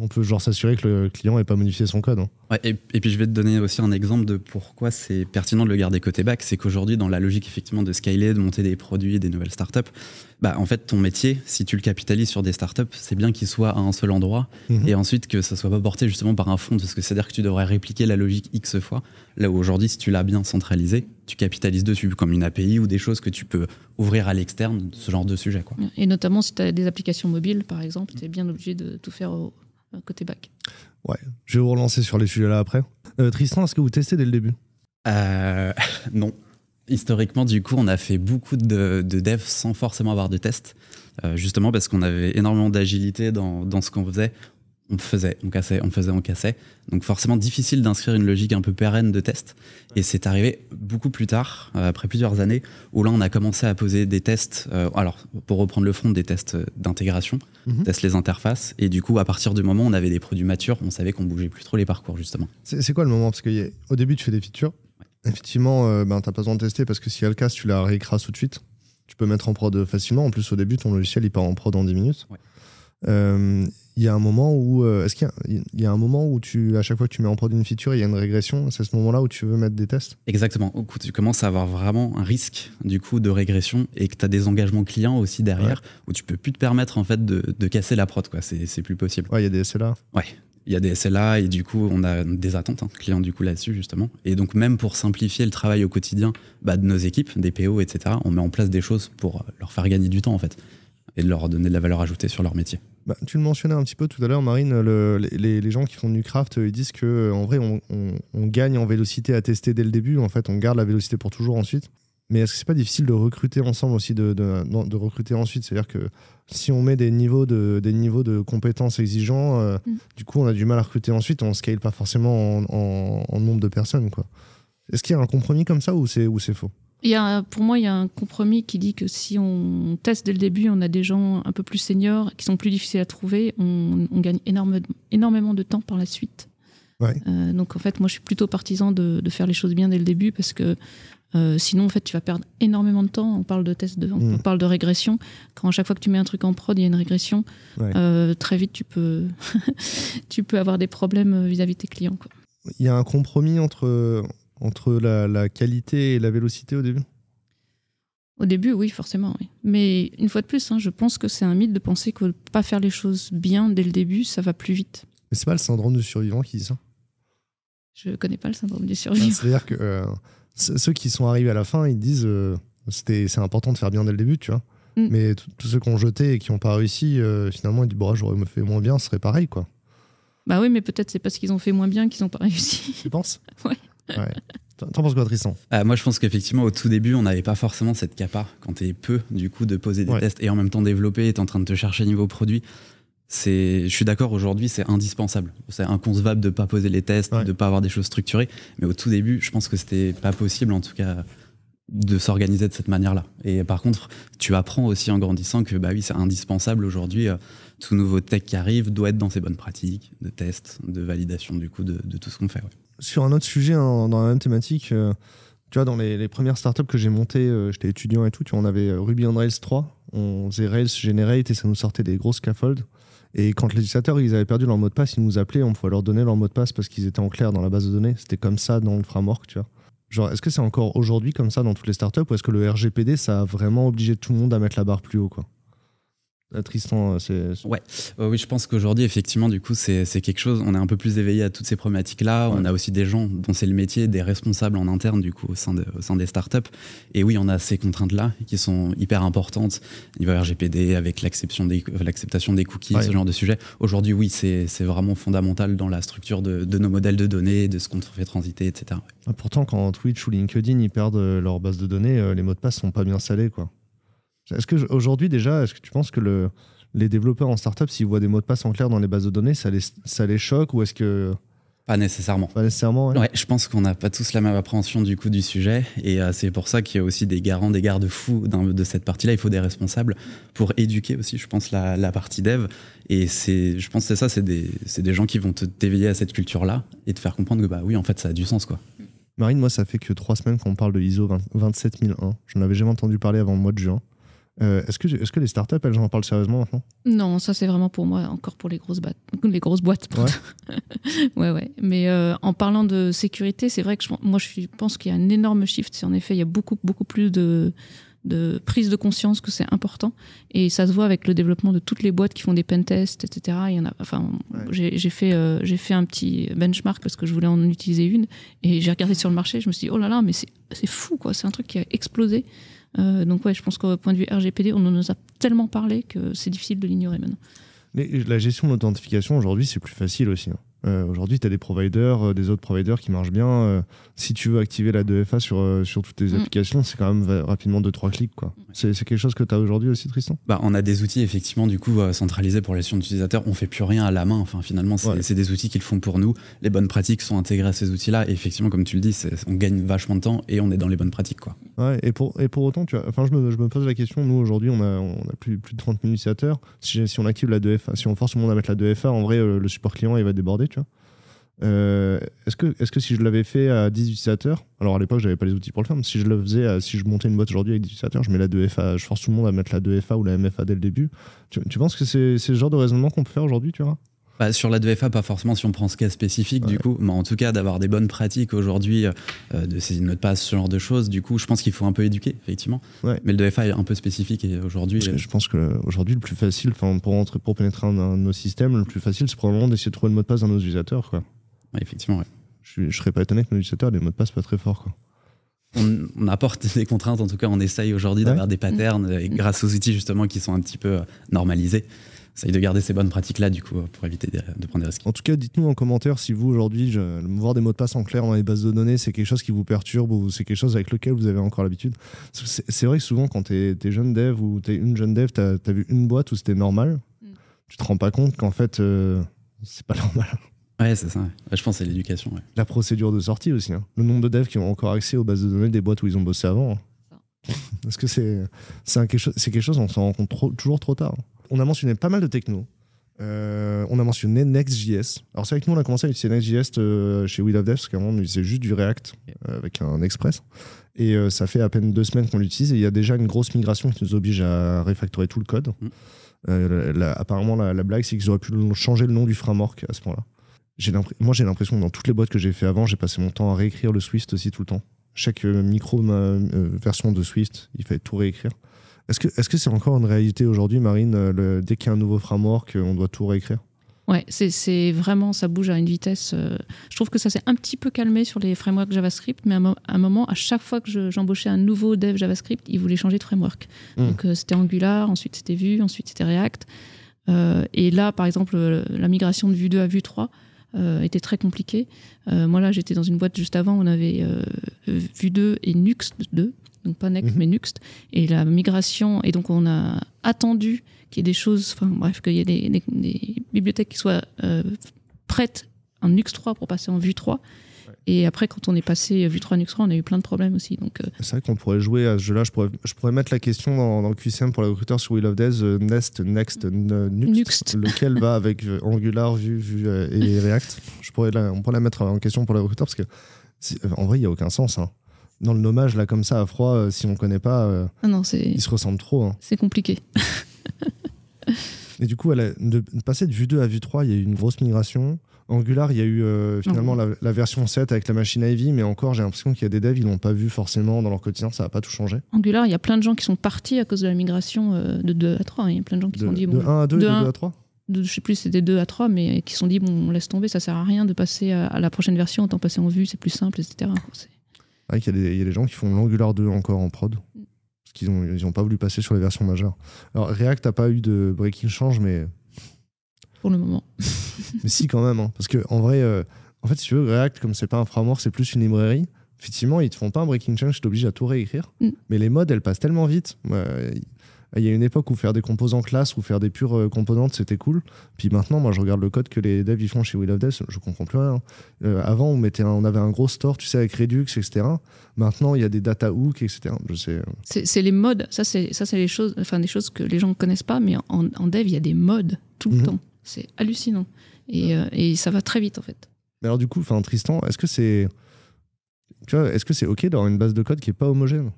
on peut genre s'assurer que le client n'ait pas modifié son code. Hein. et, puis je vais te donner aussi un exemple de pourquoi c'est pertinent de le garder côté back. C'est qu'aujourd'hui, dans la logique effectivement de scaler, de monter des produits, des nouvelles startups, bah, en fait, ton métier, si tu le capitalises sur des startups, c'est bien qu'il soit à un seul endroit mhm. et ensuite que ça soit pas porté justement par un fond, parce que c'est-à-dire que tu devrais répliquer la logique X fois. Là où aujourd'hui, si tu l'as bien centralisé, tu capitalises dessus, comme une API ou des choses que tu peux ouvrir à l'externe, ce genre de sujet. Quoi. Et notamment si tu as des applications mobiles, par exemple, tu es bien obligé de tout faire au, côté back. Ouais, je vais vous relancer sur les sujets là après. Euh, Tristan, est-ce que vous testez dès le début? Euh, [LAUGHS] Non. Historiquement, du coup, on a fait beaucoup de, de dev sans forcément avoir de tests, euh, justement parce qu'on avait énormément d'agilité dans, dans, ce qu'on faisait. on faisait, on cassait, on faisait, on cassait. Donc forcément difficile d'inscrire une logique un peu pérenne de test. Et c'est arrivé beaucoup plus tard, euh, après plusieurs années, où là on a commencé à poser des tests, euh, alors pour reprendre le front, des tests d'intégration, mhm. tests les interfaces. Et du coup, à partir du moment où on avait des produits matures, on savait qu'on bougeait plus trop les parcours justement. C'est quoi le moment? Parce qu'au début tu fais des features. Effectivement, euh, ben, tu n'as pas besoin de tester parce que si elle le casse, tu la réécrases tout de suite. Tu peux mettre en prod facilement. En plus, au début, ton logiciel il part en prod en 10 minutes. Ouais. Il y a un moment où euh, est-ce qu'il y, a un moment où tu à chaque fois que tu mets en prod une feature il y a une régression? C'est ce moment là où tu veux mettre des tests? Exactement. Où tu commences à avoir vraiment un risque du coup de régression et que tu as des engagements clients aussi derrière où tu peux plus te permettre en fait de, de casser la prod quoi. C'est plus possible. Ouais il y a des SLA ouais il y a des SLA et du coup on a des attentes hein, clients du coup là-dessus justement et donc même pour simplifier le travail au quotidien bah, de nos équipes des PO etc on met en place des choses pour leur faire gagner du temps en fait et de leur donner de la valeur ajoutée sur leur métier bah, tu le mentionnais un petit peu tout à l'heure, Marine, les, gens qui font du craft, ils disent que en vrai, on, gagne en vélocité à tester dès le début. En fait, on garde la vélocité pour toujours ensuite. Mais est-ce que c'est pas difficile de recruter ensemble aussi, de, de, recruter ensuite? C'est-à-dire que si on met des niveaux de, des niveaux de compétences exigeants, euh, mm. du coup, on a du mal à recruter ensuite. On ne scale pas forcément en, en nombre de personnes. Est-ce qu'il y a un compromis comme ça ou c'est faux? Il y a, pour moi, il y a un compromis qui dit que si on teste dès le début, on a des gens un peu plus seniors qui sont plus difficiles à trouver, on, gagne énormément de temps par la suite. Euh, donc en fait, moi, je suis plutôt partisan de, faire les choses bien dès le début parce que euh, sinon, en fait, tu vas perdre énormément de temps. On parle de test, de, on mm. parle de régression. Quand à chaque fois que tu mets un truc en prod, il y a une régression. Euh, très vite, tu peux, [LAUGHS] tu peux avoir des problèmes vis-à-vis de tes clients. Il y a un compromis entre entre la, qualité et la vélocité au début? Au début, oui, forcément. Oui. Mais une fois de plus, hein, je pense que c'est un mythe de penser que pas faire les choses bien dès le début, ça va plus vite. Mais c'est pas le syndrome du survivant qui dit ça? Je connais pas le syndrome du survivant. C'est-à-dire que euh, ceux qui sont arrivés à la fin, ils disent euh, c'est important de faire bien dès le début, tu vois. Mm. Mais tous ceux qui ont jeté et qui n'ont pas réussi, euh, finalement, ils disent bon, j'aurais fait moins bien, ce serait pareil, quoi. Bah oui, mais peut-être c'est parce qu'ils ont fait moins bien qu'ils n'ont pas réussi. Tu penses? [LAUGHS] Ouais. Ouais. T'en penses quoi, Tristan? Euh, Moi, je pense qu'effectivement, au tout début, on n'avait pas forcément cette capa quand t'es peu, du coup, de poser des tests et en même temps développer et t'es en train de te chercher niveau produit. Je suis d'accord, aujourd'hui, c'est indispensable. C'est inconcevable de pas poser les tests, de pas avoir des choses structurées. Mais au tout début, je pense que c'était pas possible, en tout cas, de s'organiser de cette manière-là. Et par contre, tu apprends aussi en grandissant que, bah oui, c'est indispensable aujourd'hui. Euh, tout nouveau tech qui arrive doit être dans ses bonnes pratiques de tests, de validation, du coup, de, tout ce qu'on fait sur un autre sujet, hein, dans la même thématique, euh, tu vois, dans les, premières startups que j'ai montées, euh, j'étais étudiant et tout, tu vois, on avait Ruby on Rails 3, on faisait Rails Generate et ça nous sortait des gros scaffolds. Et quand les utilisateurs ils avaient perdu leur mot de passe, ils nous appelaient, on pouvait leur donner leur mot de passe parce qu'ils étaient en clair dans la base de données. C'était comme ça dans le framework, tu vois. Genre, est-ce que c'est encore aujourd'hui comme ça dans toutes les startups ou est-ce que le RGPD, ça a vraiment obligé tout le monde à mettre la barre plus haut, quoi? Tristan, euh, c'est. Ouais, oui, je pense qu'aujourd'hui, effectivement, du coup, c'est quelque chose. On est un peu plus éveillé à toutes ces problématiques-là. On a aussi des gens dont c'est le métier, des responsables en interne, du coup, au sein, de, au sein des startups. Et oui, on a ces contraintes-là qui sont hyper importantes niveau RGPD, avec l'acceptation des, cookies, ce genre de sujet. Aujourd'hui, oui, c'est vraiment fondamental dans la structure de, de, nos modèles de données, de ce qu'on fait transiter, etc. Ah, pourtant, quand Twitch ou LinkedIn ils perdent leur base de données, euh, les mots de passe sont pas bien salés, quoi. Est-ce que aujourd'hui déjà, est-ce que tu penses que le, les développeurs en startup, s'ils voient des mots de passe en clair dans les bases de données, ça les, ça les choque ou est-ce que pas nécessairement. Pas nécessairement. Ouais. je pense qu'on n'a pas tous la même appréhension du coup du sujet et euh, c'est pour ça qu'il y a aussi des garants, des garde-fous de cette partie-là. Il faut des responsables pour éduquer aussi, je pense, la, la partie dev. Et c'est, je pense que c'est ça, c'est des, des, gens qui vont te t'éveiller à cette culture-là et te faire comprendre que bah oui, en fait, ça a du sens quoi. Marine, moi, ça fait que trois semaines qu'on parle de ISO 27001. Je n'en avais jamais entendu parler avant le mois de juin. Euh, est-ce que, est que les startups, elles en parlent sérieusement maintenant? Non, ça c'est vraiment pour moi encore pour les grosses, les grosses boîtes. Ouais, [LAUGHS] ouais, ouais. Mais euh, en parlant de sécurité, c'est vrai que je, moi je pense qu'il y a un énorme shift. En effet, il y a beaucoup, beaucoup plus de, de prise de conscience que c'est important. Et ça se voit avec le développement de toutes les boîtes qui font des pentests, etc. Il y en a, enfin, j'ai fait, euh, j'ai fait un petit benchmark parce que je voulais en utiliser une. Et j'ai regardé sur le marché, je me suis dit, oh là là, mais c'est fou, quoi. C'est un truc qui a explosé. Euh, donc ouais, je pense qu'au point de vue RGPD, on nous a tellement parlé que c'est difficile de l'ignorer maintenant. Mais la gestion de l'authentification aujourd'hui, c'est plus facile aussi. Hein. Euh, aujourd'hui, tu as des providers, euh, des autres providers qui marchent bien. Euh, si tu veux activer la 2FA sur, sur toutes tes Mm. applications, c'est quand même rapidement 2-3 clics. quoi. C'est quelque chose que tu as aujourd'hui aussi, Tristan? Bah, on a des outils effectivement du coup euh, centralisés pour les gestion d'utilisateurs. On fait plus rien à la main. Enfin, finalement, c'est Ouais. des outils qu'ils font pour nous. Les bonnes pratiques sont intégrées à ces outils-là. Et effectivement, comme tu le dis, on gagne vachement de temps et on est dans les bonnes pratiques. Quoi. Ouais, et pour, et pour autant, tu vois, enfin, je, me, je me pose la question, nous aujourd'hui, on a, on a plus, plus de 30 000 utilisateurs. Si, si on active la 2FA, si on force tout le monde à mettre la 2FA, en vrai, le support client, il va déborder, Euh, est-ce que, est que si je l'avais fait à 10 utilisateurs, alors à l'époque, j'avais pas les outils pour le faire, mais si je le faisais, à- si je montais une boîte aujourd'hui avec 10 utilisateurs, je mets la 2FA, je force tout le monde à mettre la 2FA ou la MFA dès le début. Tu, tu penses que c'est c'est le genre de raisonnement qu'on peut faire aujourd'hui, tu vois? Bah, sur la 2FA, pas forcément si on prend ce cas spécifique, du coup, mais en tout cas, d'avoir des bonnes pratiques aujourd'hui, euh, de saisir notre passe, ce genre de choses, du coup, je pense qu'il faut un peu éduquer, effectivement. Ouais. Mais le 2FA est un peu spécifique et aujourd'hui. Parce que euh, je pense qu'aujourd'hui, le plus facile, enfin, pour, entrer, pour pénétrer de nos systèmes, le plus facile, c'est probablement d'essayer de trouver le mot de passe d'un de nos utilisateurs, quoi. ouais, effectivement, ouais. Je, je serais pas étonné que nos utilisateurs aient des mots de passe pas très forts, quoi. on, on apporte [LAUGHS] des contraintes, en tout cas, on essaye aujourd'hui Ouais. d'avoir des patterns et grâce aux outils justement qui sont un petit peu euh, normalisés. Essaye de garder ces bonnes pratiques-là, du coup, pour éviter de, de prendre des risques. En tout cas, dites-nous en commentaire si vous, aujourd'hui, voir des mots de passe en clair dans les bases de données, c'est quelque chose qui vous perturbe ou c'est quelque chose avec lequel vous avez encore l'habitude. C'est vrai que souvent, quand tu es, jeune dev ou tu es une jeune dev, tu as, vu une boîte où c'était normal. Mm. Tu te rends pas compte qu'en fait, euh, c'est pas [LAUGHS] normal. Ouais, c'est ça. ouais. Je pense que c'est l'éducation. ouais. La procédure de sortie aussi. hein. Le nombre de devs qui ont encore accès aux bases de données des boîtes où ils ont bossé avant. hein. Est-ce que c'est quelque, chose- c'est quelque chose, on s'en rend compte trop- toujours trop tard. hein. On a mentionné pas mal de techno. Euh, on a mentionné Next.js. Alors c'est vrai que nous on a commencé à utiliser Next.js euh, chez We Love Dev parce qu'avant on utilisait juste du React euh, avec un Express. Et ça fait à peine deux semaines qu'on l'utilise et il y a déjà une grosse migration qui nous oblige à refactorer tout le code. Mm. La- la- apparemment la, la blague c'est qu'ils auraient pu changer le nom du framework à ce l'impr- Moi j'ai l'impression que dans toutes les boîtes que j'ai fait avant, j'ai passé mon temps à réécrire le Swift aussi tout le temps. Chaque micro ma- version de Swift, il fallait tout réécrire. Est-ce que est-ce que c'est encore une réalité aujourd'hui, Marine euh, le- Dès qu'il y a un nouveau framework, euh, on doit tout réécrire? Ouais, c'est- c'est vraiment, ça bouge à une vitesse. euh, je trouve que ça s'est un petit peu calmé sur les frameworks JavaScript, mais à, mo- un moment, à chaque fois que je- j'embauchais un nouveau dev JavaScript, il voulait changer de framework. Mm. Donc euh, c'était Angular, ensuite c'était Vue, ensuite c'était React. Euh, et là, par exemple, la migration de Vue 2 à Vue 3 euh, était très compliquée. Moi, là, j'étais dans une boîte juste avant, on avait Vue 2 et Nuxt 2, donc pas Next, Mhm. mais Nuxt. Et la migration, et donc on a attendu qu'il y ait des choses, enfin bref, qu'il y ait des, des- des bibliothèques qui soient euh, prêtes en Nuxt 3 pour passer en Vue 3. Et après, quand on est passé Vue 3 Nuxt 3, on a eu plein de problèmes aussi. Donc, euh, C'est vrai qu'on pourrait jouer à ce jeu-là. Je pourrais, je pourrais mettre la question dans, dans le QCM pour les recruteurs sur We Love Devs, euh, Nest, Next, Nuxt, Nuxt. [LAUGHS] lequel va avec Angular, Vue, Vue euh, et React? Je pourrais la- on pourrait la mettre en question pour les recruteurs parce que en vrai, il n'y a aucun sens. hein. Dans le nommage, là, comme ça, à froid, euh, si on ne connaît pas, euh, ah non, ils se ressemblent trop. hein. c'est compliqué. Et du coup, elle a- de, de passer de Vue 2 à Vue 3, il y a eu une grosse migration. Angular, il y a eu euh, finalement la, la version 7 avec la machine Ivy, mais encore, j'ai l'impression qu'il y a des devs, ils l'ont pas vu forcément dans leur quotidien, ça n'a pas tout changé. Angular, il y a plein de gens qui sont partis à cause de la migration euh, de 2 à 3. hein. Il y a plein de gens qui se De, sont dit, de bon, 1 à 2 et de de 2 un- à 3 de- je sais plus c'était 2 à 3, mais qui se sont dit, bon, on laisse tomber, ça sert à rien de passer à, à la prochaine version, autant passer en vue, c'est plus simple, etc. C'est- Ouais, qu'il y, a des- il y a des gens qui font l'Angular 2 encore en prod. Parce qu'ils n'ont ils ont pas voulu passer sur les versions majeures. Alors, React n'a pas eu de breaking change, mais, Pour le moment. [LAUGHS] mais si quand même. hein. Parce que en vrai, euh, en fait, si tu veux, React, comme c'est pas un framework, c'est plus une librairie. Effectivement, ils te font pas un breaking change, tu t'obliges à tout réécrire. Mm. Mais les modes, elles passent tellement vite. Il y a une époque où faire des composants classes ou faire des pures euh, composанtes, c'était cool. Puis maintenant, moi, je regarde le code que les devs ils font chez We Love Devs, je comprends plus rien. Euh, avant, on, mettait un- on avait un gros store, tu sais, avec Redux, etc. Maintenant, il y a des data hooks, etc. Je sais. euh, C'est les modes, ça c'est ça c'est les choses, enfin des choses que les gens ne connaissent pas, mais en, en dev il y a des modes tout le Mhm. temps. C'est hallucinant et, euh, et ça va très vite en fait. Mais alors du coup, enfin Tristan, est-ce que c'est, tu vois, est-ce que c'est ok d'avoir une base de code qui est pas homogène?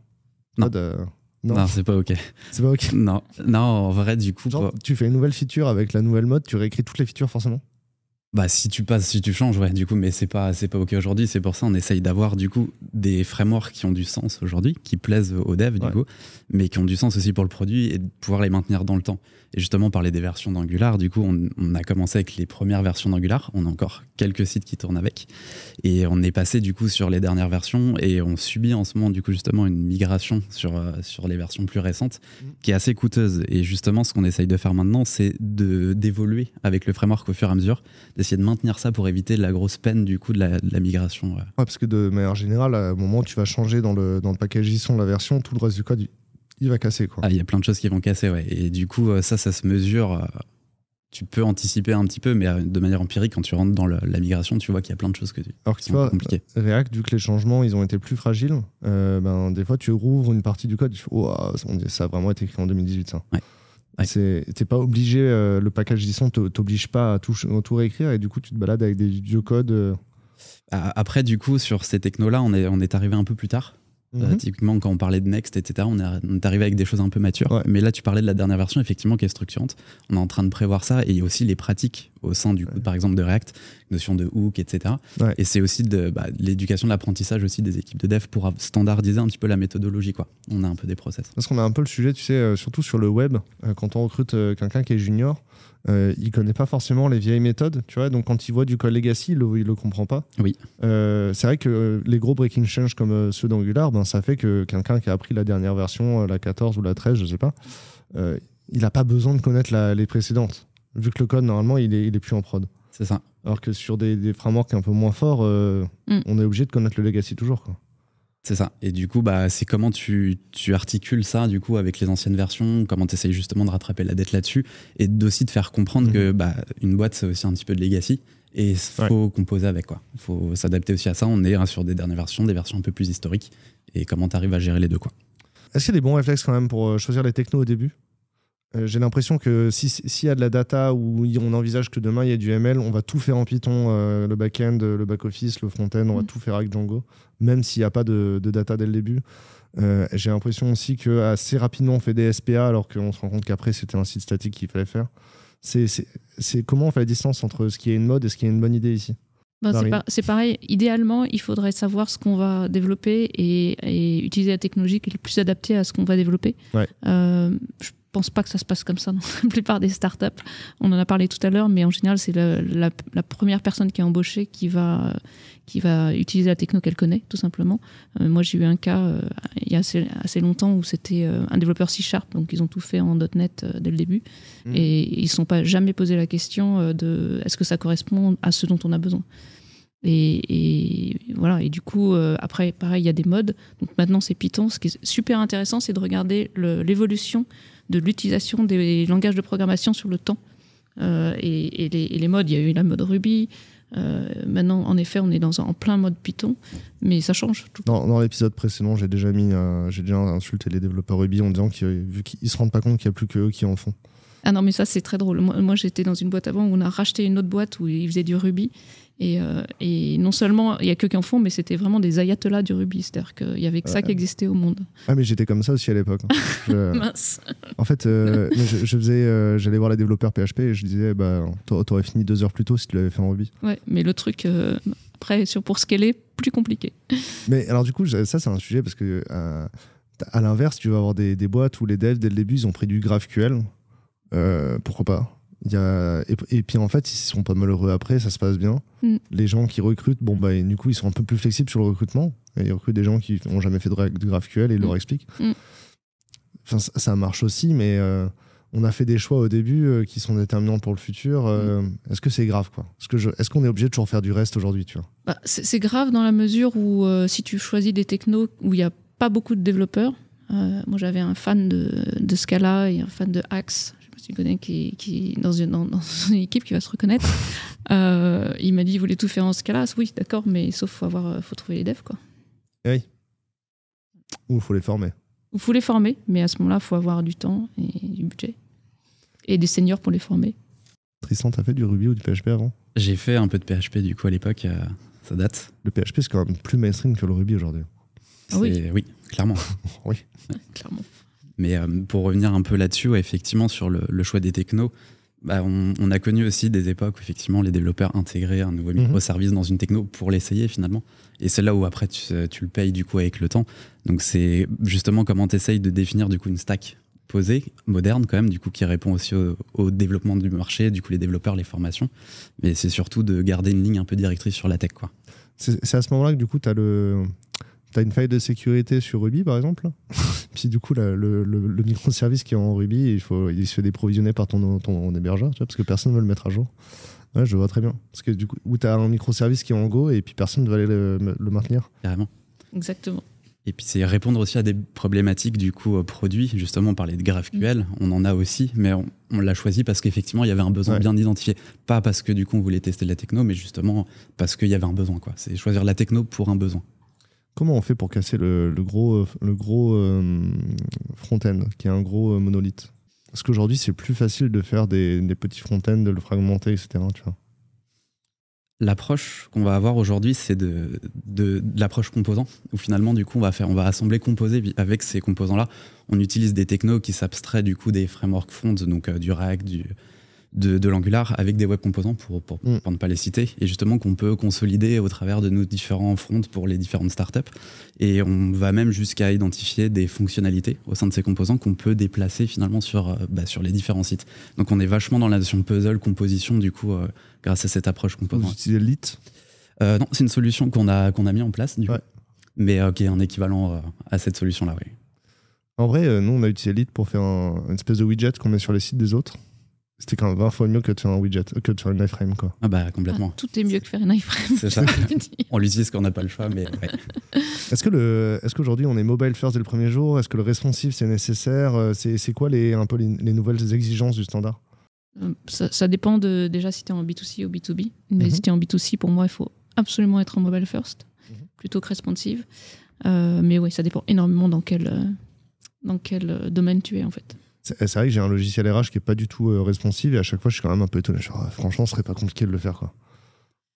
Non. Code, euh, non, Non, c'est pas OK. c'est pas ok. Non, non, en vrai, du coup, Genre, tu fais une nouvelle feature avec la nouvelle mode, tu réécris toutes les features forcément? Bah, si tu passes, si tu changes, ouais, du coup, mais c'est pas, c'est pas OK aujourd'hui. C'est pour ça on essaye d'avoir, du coup, des frameworks qui ont du sens aujourd'hui, qui plaisent aux devs, du Ouais. coup, mais qui ont du sens aussi pour le produit et de pouvoir les maintenir dans le temps. Et justement, parler des versions d'Angular, du coup, on, on a commencé avec les premières versions d'Angular. On a encore quelques sites qui tournent avec. Et on est passé, du coup, sur les dernières versions et on subit en ce moment, du coup, justement, une migration sur, euh, sur les versions plus récentes Mhm. qui est assez coûteuse. Et justement, ce qu'on essaye de faire maintenant, c'est de- d'évoluer avec le framework au fur et à mesure, d'essayer de maintenir ça pour éviter la grosse peine du coup de la, migration. Ouais. parce que de manière générale, un moment où tu vas changer dans le, dans le package JSON la version, tout le reste du code, il, va casser. Ah, il y a plein de choses qui vont casser, ouais. Et du coup, ça, ça se mesure tu peux anticiper un petit peu, mais euh, de manière empirique, quand tu rentres dans la migration, tu vois qu'il y a plein de choses que tu, Alors qui tu vois, compliquées. React, vu que les changements ils ont été plus fragiles, euh, ben, des fois tu rouvres une partie du code, tu fais, oh, ça a vraiment été écrit en 2018. Ça. Ouais. T'es pas obligé, euh, le package JSON t'oblige pas à tout, tout, réécrire et du coup tu te balades avec des vieux codes. Après, du coup, sur ces technos-là, on est, on est arrivé un peu plus tard. Euh, mhm. typiquement, quand on parlait de Next, etc., on est, arrivé avec des choses un peu matures. Mais là, tu parlais de la dernière version, effectivement, qui est structurante. On est en train de prévoir ça. Et il y a aussi les pratiques au sein, du, par exemple, de React, notion de hook, etc. Et c'est aussi de, bah, l'éducation, de l'apprentissage aussi des équipes de dev pour standardiser un petit peu la méthodologie. Quoi. On a un peu des process. Parce qu'on a un peu le sujet, tu sais, euh, surtout sur le web, euh, quand on recrute quelqu'un qui est junior, euh, il connaît pas forcément les vieilles méthodes, tu vois. Donc quand il voit du code legacy, il le, le comprend pas. Oui. Euh, c'est vrai que les gros breaking change comme euh, ceux d'Angular, ben, ça fait que quelqu'un qui a appris la dernière version, la 14 ou la 13, je sais pas, il n'a pas besoin de connaître les précédentes, vu que le code normalement il est, il est plus en prod. C'est ça. Alors que sur des, des frameworks un peu moins forts, mm. on est obligé de connaître le legacy toujours. Quoi. C'est ça. Et du coup, bah, c'est comment tu, tu, articules ça du coup avec les anciennes versions, comment tu essayes justement de rattraper la dette là-dessus et aussi de faire comprendre que mhm. bah, une boîte, c'est aussi un petit peu de legacy et il faut composer avec. quoi. Il faut s'adapter aussi à ça. On est hein, sur des dernières versions, des versions un peu plus historiques et comment tu arrives à gérer les deux. quoi. Est-ce qu'il y a des bons réflexes quand même pour euh, choisir les technos au début? J'ai l'impression que s'il y a de la data ou on envisage que demain il y a du ML, on va tout faire en Python, euh, le back-end, le back-office, le front-end, on va mm. tout faire avec Django, même s'il n'y a pas de, data dès le début. Euh, j'ai l'impression aussi que assez rapidement on fait des SPA alors qu'on se rend compte qu'après c'était un site statique qu'il fallait faire. C'est comment on fait la distance entre ce qui est une mode et ce qui est une bonne idée ici? Ben, c'est pareil. Idéalement, il faudrait savoir ce qu'on va développer et, utiliser la technologie qui est le plus adaptée à ce qu'on va développer. Ouais pense pas que ça se passe comme ça dans la plupart des startups. On en a parlé tout à l'heure, mais en général, c'est la, première personne qui est embauchée qui va, qui va utiliser la techno qu'elle connaît, tout simplement. Euh, moi, j'ai eu un cas euh, il y a assez, assez longtemps où c'était euh, un développeur C-Sharp, donc ils ont tout fait en .NET dès le début. Mmh. Et ils ne sont pas jamais posé la question de est-ce que ça correspond à ce dont on a besoin. Et, voilà. Et du coup, après, pareil, il y a des modes. Donc maintenant, c'est Python. Ce qui est super intéressant, c'est de regarder l'évolution de l'utilisation des langages de programmation sur le temps. Euh, et, les, modes, il y a eu la mode Ruby. Euh, maintenant, en effet, on est dans un, en plein mode Python, mais ça change. Tout dans, l'épisode précédent, j'ai déjà mis, euh, j'ai déjà insulté les développeurs Ruby en disant qu'ils ne se rendent pas compte qu'il n'y a plus que eux qui en font. Ah non, mais ça c'est très drôle. Moi, moi j'étais dans une boîte avant où on a racheté une autre boîte où ils faisaient du Ruby euh, et, non seulement il y a que qui en font, mais c'était vraiment des ayatollahs du Ruby. C'est-à-dire qu'il y avait que ça qui existait au monde. Ah, mais j'étais comme ça aussi à l'époque. Hein. [LAUGHS] Mince. En fait, euh, [LAUGHS] je, faisais, euh, j'allais voir les développeurs PHP et je disais, bah, t'aurais fini deux heures plus tôt si tu l'avais fait en Ruby. Ouais, mais le truc, après, sur pour scaler, plus compliqué. [LAUGHS] Mais alors, du coup, ça, c'est un sujet parce que, à l'inverse, tu vas avoir des, des, boîtes où les devs, dès le début, ils ont pris du GraphQL. pourquoi pas? Y a... et, puis en fait, ils sont pas malheureux après, ça se passe bien. Mm. Les gens qui recrutent, bon, bah, du coup, ils sont un peu plus flexibles sur le recrutement. Et ils recrutent des gens qui n'ont jamais fait de, GraphQL et ils leur mm. expliquent. Mm. Enfin, ça, marche aussi, mais euh, on a fait des choix au début euh, qui sont déterminants pour le futur. Euh, est-ce que c'est grave quoi? Est-ce qu'on est, obligé de toujours faire du reste aujourd'hui tu vois? Bah, C'est grave dans la mesure où si tu choisis des technos où il n'y a pas beaucoup de développeurs, moi j'avais un fan de, de, Scala et un fan de Axe tu connais, qui, qui dans, une, dans, une équipe qui va se reconnaître. Euh, il m'a dit, il voulait tout faire en Scala. Oui, d'accord, mais sauf faut avoir, faut trouver les devs, quoi. Oui. Ou il faut les former. Il faut les former, mais à ce moment-là, il faut avoir du temps et du budget. Et des seniors pour les former. Tristan, t'as fait du Ruby ou du PHP avant? J'ai fait un peu de PHP du coup à l'époque, euh, ça date. Le PHP c'est quand même plus mainstream que le Ruby aujourd'hui. Ah oui. oui, clairement. [LAUGHS] oui. clairement. Mais euh, pour revenir un peu là-dessus, effectivement, sur le, choix des technos, bah, on, a connu aussi des époques où effectivement les développeurs intégraient un nouveau mhm. microservice dans une techno pour l'essayer finalement. Et c'est là où après tu, le payes du coup avec le temps. Donc c'est justement comment tu essayes de définir du coup une stack posée, moderne quand même, du coup qui répond aussi au, développement du marché, du coup les développeurs, les formations. Mais c'est surtout de garder une ligne un peu directrice sur la tech. quoi. C'est à ce moment-là que du coup tu as le, tu as une faille de sécurité sur Ruby, par exemple. [LAUGHS] Puis du coup, le, le, microservice qui est en Ruby, il, faut, il se fait déprovisionner par ton, ton hébergeur, tu vois, parce que personne ne veut le mettre à jour. Ouais, je vois très bien. Parce que du coup, où tu as un microservice qui est en Go et puis personne ne va aller le, le maintenir. Carrément. Exactement. Et puis c'est répondre aussi à des problématiques du coup euh, produits. Justement, on parlait de GraphQL, on en a aussi, mais on, on l'a choisi parce qu'effectivement il y avait un besoin Ouais. bien identifié. Pas parce que du coup on voulait tester de la techno, mais justement parce qu'il y avait un besoin. C'est choisir la techno pour un besoin. Comment on fait pour casser le, gros, euh, le euh, front-end, qui est un gros euh, monolithe? Parce qu'aujourd'hui, c'est plus facile de faire des, des petits front-end, de le fragmenter, etc. L'approche qu'on va avoir aujourd'hui, c'est de, l'approche composant, où finalement, du coup, on va faire, on va assembler composer avec ces composants-là. On utilise des technos qui s'abstraient du coup des frameworks front, donc du React, du, de, de l'Angular, avec des web composants pour, pour, Mm. pour ne pas les citer, et justement qu'on peut consolider au travers de nos différents fronts pour les différentes startups. Et on va même jusqu'à identifier des fonctionnalités au sein de ces composants qu'on peut déplacer finalement sur, euh, bah, sur les différents sites. Donc on est vachement dans la notion puzzle, composition, du coup, euh, grâce à cette approche Vous composant. utilisez Lit? Euh, non, c'est une solution qu'on a, qu'on a mis en place, du Ouais. coup, mais euh, qui est un équivalent à cette solution-là. Oui. En vrai, nous, on a utilisé Lit pour faire un- une espèce de widget qu'on met sur les sites des autres. C'était quand même 20 fois mieux que de faire un widget, que de faire une iframe, quoi. Ah bah Ah, complètement. tout est mieux que faire une iframe. C'est ça. [LAUGHS] On l'utilise quand on n'a pas le choix, mais ouais. [LAUGHS] Est-ce que le, est-ce qu'aujourd'hui on est mobile first dès le premier jour? Est-ce que le responsive c'est nécessaire? Euh, C'est, c'est quoi les, un peu les, les nouvelles exigences du standard? Euh, Ça, ça dépend de déjà si tu es en B2C ou B2B. Mais Mhm. si tu es en B2C, pour moi, il faut absolument être en mobile first, Mhm. plutôt que responsive. Euh, mais oui, ça dépend énormément dans quel, dans quel domaine tu es en fait. C'est, vrai que j'ai un logiciel RH qui est pas du tout euh, responsive et à chaque fois je suis quand même un peu étonné. Ah, franchement, ce serait pas compliqué de le faire, quoi.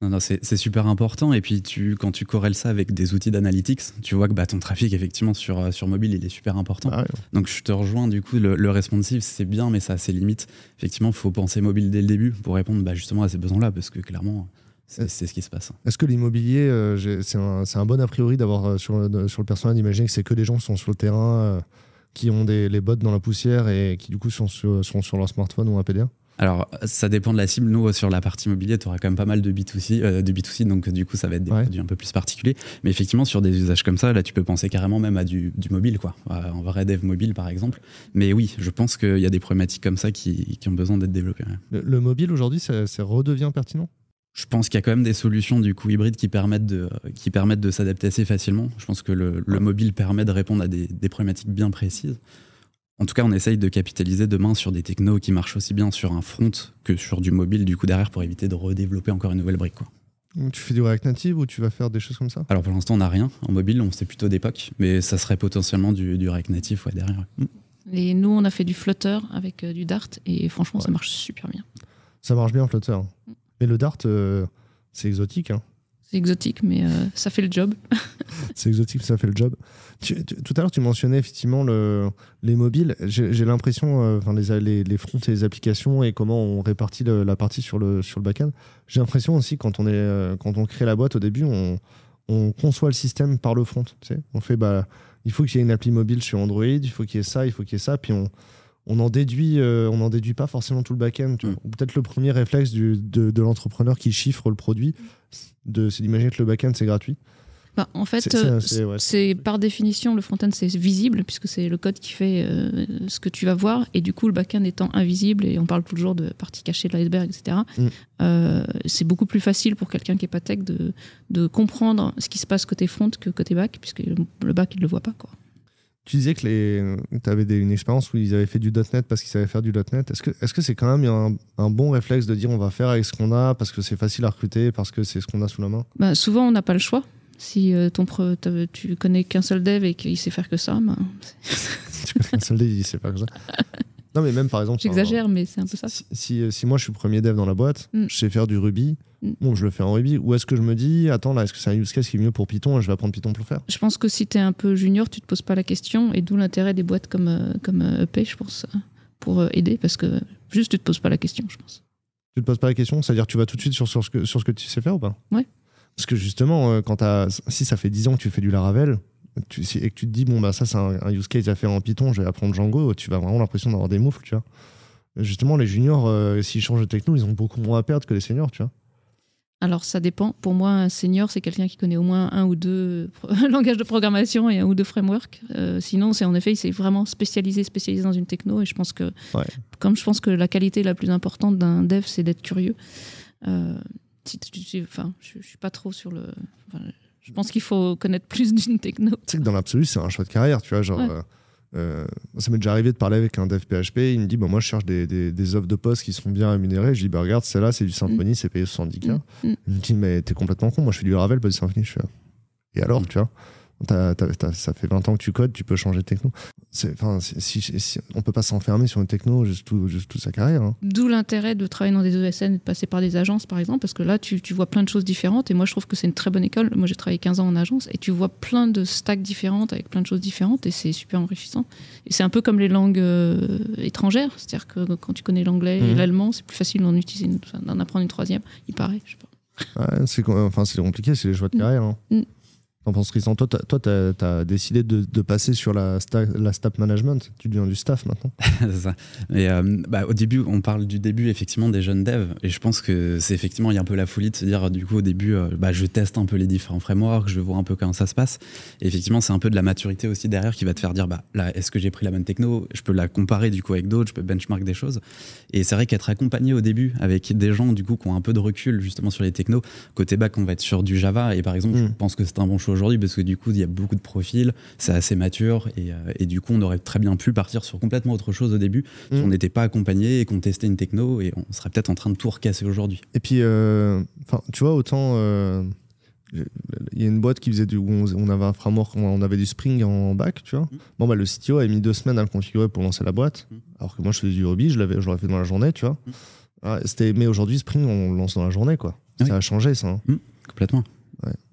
Non, non, c'est super important. Et puis, tu, quand tu corrèles ça avec des outils d'analytics, tu vois que bah, ton trafic, effectivement, sur, euh, sur mobile, il est super important. Ouais. Donc, je te rejoins, du coup, le, le responsive, c'est bien, mais ça a ses limites. Effectivement, il faut penser mobile dès le début pour répondre bah, justement à ces besoins-là, parce que clairement, c'est ce qui se passe. Est-ce que l'immobilier, euh, c'est, un, bon a priori d'avoir euh, sur, sur le personnel d'imaginer que c'est que des gens qui sont sur le terrain, euh, qui ont des, les bottes dans la poussière et qui du coup sont sur, sont sur leur smartphone ou un PDA Alors, ça dépend de la cible. Nous, sur la partie immobilier, tu auras quand même pas mal de B2C, euh, de B2C, donc du coup, ça va être des Ouais. produits un peu plus particuliers. Mais effectivement, sur des usages comme ça, là, tu peux penser carrément même à du, du mobile, quoi. En vrai dev mobile, par exemple. Mais oui, je pense qu'il y a des problématiques comme ça qui, qui ont besoin d'être développées. ouais. Le, le mobile aujourd'hui, ça, ça redevient pertinent? Je pense qu'il y a quand même des solutions du coup hybrides qui permettent de, qui permettent de s'adapter assez facilement. Je pense que le, le mobile permet de répondre à des, des problématiques bien précises. En tout cas, on essaye de capitaliser demain sur des technos qui marchent aussi bien sur un front que sur du mobile, du coup derrière, pour éviter de redévelopper encore une nouvelle brique. Quoi. Tu fais du React Native ou tu vas faire des choses comme ça? Alors pour l'instant, on n'a rien en mobile, on sait plutôt d'époque, mais ça serait potentiellement du, du React Native ouais, derrière. Mm. Et nous, on a fait du Flutter avec euh, du Dart et franchement, ça marche super bien. Ça marche bien Flutter. Mais le Dart, euh, c'est exotique. hein. C'est exotique, mais euh, ça fait le job. [LAUGHS] C'est exotique, ça fait le job. Tu- tu- tout à l'heure, tu mentionnais effectivement le, les mobiles. J'ai l'impression, euh, enfin les, les, les fronts et les applications et comment on répartit le- la partie sur le, sur le back-end. J'ai l'impression aussi quand on, est, quand on crée la boîte au début, on, on conçoit le système par le front. Tu sais on fait, bah, il faut qu'il y ait une appli mobile sur Android, il faut qu'il y ait ça, il faut qu'il y ait ça, puis on, on en déduit, euh, on en déduit pas forcément tout le back-end. tu vois. Mm. Peut-être le premier réflexe du, de, de l'entrepreneur qui chiffre le produit, de- c'est d'imaginer que le back-end c'est gratuit. Bah, en fait, C'est- c'est- euh, c'est- ouais, c'est par définition le front-end c'est visible puisque c'est le code qui fait euh, ce que tu vas voir et du coup le back-end étant invisible et on parle toujours de partie cachée de l'iceberg etc. Mm. euh, c'est beaucoup plus facile pour quelqu'un qui est pas tech de, de comprendre ce qui se passe côté front que côté back puisque le, le back il le voit pas quoi. Tu disais que tu avais une expérience où ils avaient fait du .NET parce qu'ils savaient faire du .NET. Est-ce que est-ce que c'est quand même un, un bon réflexe de dire on va faire avec ce qu'on a parce que c'est facile à recruter, parce que c'est ce qu'on a sous la main? Bah, souvent on n'a pas le choix. Si euh, ton pre- tu connais qu'un seul dev et qu'il sait faire que ça, bah, [LAUGHS] Tu connais un seul dev, il dit c'est pas que ça. [LAUGHS] Non mais même par exemple... j'exagère mais c'est un peu ça. Si, si, si moi je suis premier dev dans la boîte, Mm. je sais faire du Ruby, Mm. bon je le fais en Ruby, ou est-ce que je me dis, attends là, est-ce que c'est un use case qui est mieux pour Python et je vais apprendre Python pour le faire? Je pense que si tu es un peu junior, tu te poses pas la question, et d'où l'intérêt des boîtes comme, euh, comme euh, EP, je pense, euh, pour euh, aider, parce que juste tu te poses pas la question, je pense. Tu te poses pas la question C'est-à-dire tu vas tout de suite sur, sur, ce que, sur ce que tu sais faire ou pas? Ouais. Parce que justement, quand t'as- si ça fait 10 ans que tu fais du Laravel, tu, si- et que tu te dis, bon, bah ça c'est un, un use case à faire en Python, je vais apprendre Django, tu vas vraiment l'impression d'avoir des moufles, tu vois. Justement, les juniors, euh, s'ils changent de techno, ils ont beaucoup moins à perdre que les seniors, tu vois. Alors ça dépend. Pour moi, un senior, c'est quelqu'un qui connaît au moins un ou deux [LAUGHS] langages de programmation et un ou deux frameworks. Euh, sinon, c'est en effet, il s'est vraiment spécialisé, spécialisé dans une techno. Et je pense que, Ouais. comme je pense que la qualité la plus importante d'un dev, c'est d'être curieux. enfin, je, ne suis pas trop sur le. Je pense qu'il faut connaître plus d'une techno. Tu sais que dans l'absolu, c'est un choix de carrière, tu vois. Genre, euh, ça m'est déjà arrivé de parler avec un dev PHP. Il me dit bon, Moi, je cherche des, des, offres de poste qui sont bien rémunérées. Je dis bah, Regarde, celle-là, c'est du Symfony, mm. c'est payé 70K. Mm. Mm. Il me dit Mais t'es complètement con. Moi, je fais du Ravel, pas du Symfony. Je fais Et alors, tu vois? Ça fait 20 ans que tu codes, tu peux changer de techno. Enfin, si, on peut pas s'enfermer sur une techno juste, toute sa carrière. Hein. D'où l'intérêt de travailler dans des ESN et de passer par des agences, par exemple, parce que là, tu, vois plein de choses différentes. Et moi, je trouve que c'est une très bonne école. Moi, j'ai travaillé 15 ans en agence et tu vois plein de stacks différentes avec plein de choses différentes et c'est super enrichissant. Et c'est un peu comme les langues euh, étrangères. C'est-à-dire que quand tu connais l'anglais et mhm. l'allemand, c'est plus facile d'en utiliser, d'en apprendre une troisième. Il paraît, je sais pas. c'est enfin, compliqué, c'est les choix de mm. carrière. Hein. Mm. T'en penses, Tristan Toi, tu as, décidé de, passer sur la, la staff management. Tu deviens du staff maintenant. [LAUGHS] c'est ça. Mais euh, bah, au début, on parle du début effectivement des jeunes devs. Et je pense que c'est effectivement, il y a un peu la folie de se dire, du coup, au début, euh, bah, je teste un peu les différents frameworks, je vois un peu comment ça se passe. Et effectivement, c'est un peu de la maturité aussi derrière qui va te faire dire, bah, là, est-ce que j'ai pris la bonne techno? Je peux la comparer du coup avec d'autres, je peux benchmark des choses. Et c'est vrai qu'être accompagné au début avec des gens du coup qui ont un peu de recul justement sur les technos, côté back, on va être sur du Java. Et par exemple, mm. je pense que c'est un bon choix aujourd'hui parce que du coup, il y a beaucoup de profils, c'est assez mature et, euh, et, du coup, on aurait très bien pu partir sur complètement autre chose au début si mm. on n'était pas accompagné et qu'on testait une techno et on serait peut-être en train de tout recasser aujourd'hui. Et puis, euh, tu vois, autant. Euh, il y a une boîte qui faisait du où on, avait un framework on avait du Spring en bac tu vois mm. bon bah le CTO a mis deux semaines à le configurer pour lancer la boîte mm. alors que moi je faisais du Ruby je l'avais je l'aurais fait dans la journée tu vois ah, c'était mais aujourd'hui Spring on lance dans la journée quoi ça a changé ça hein. complètement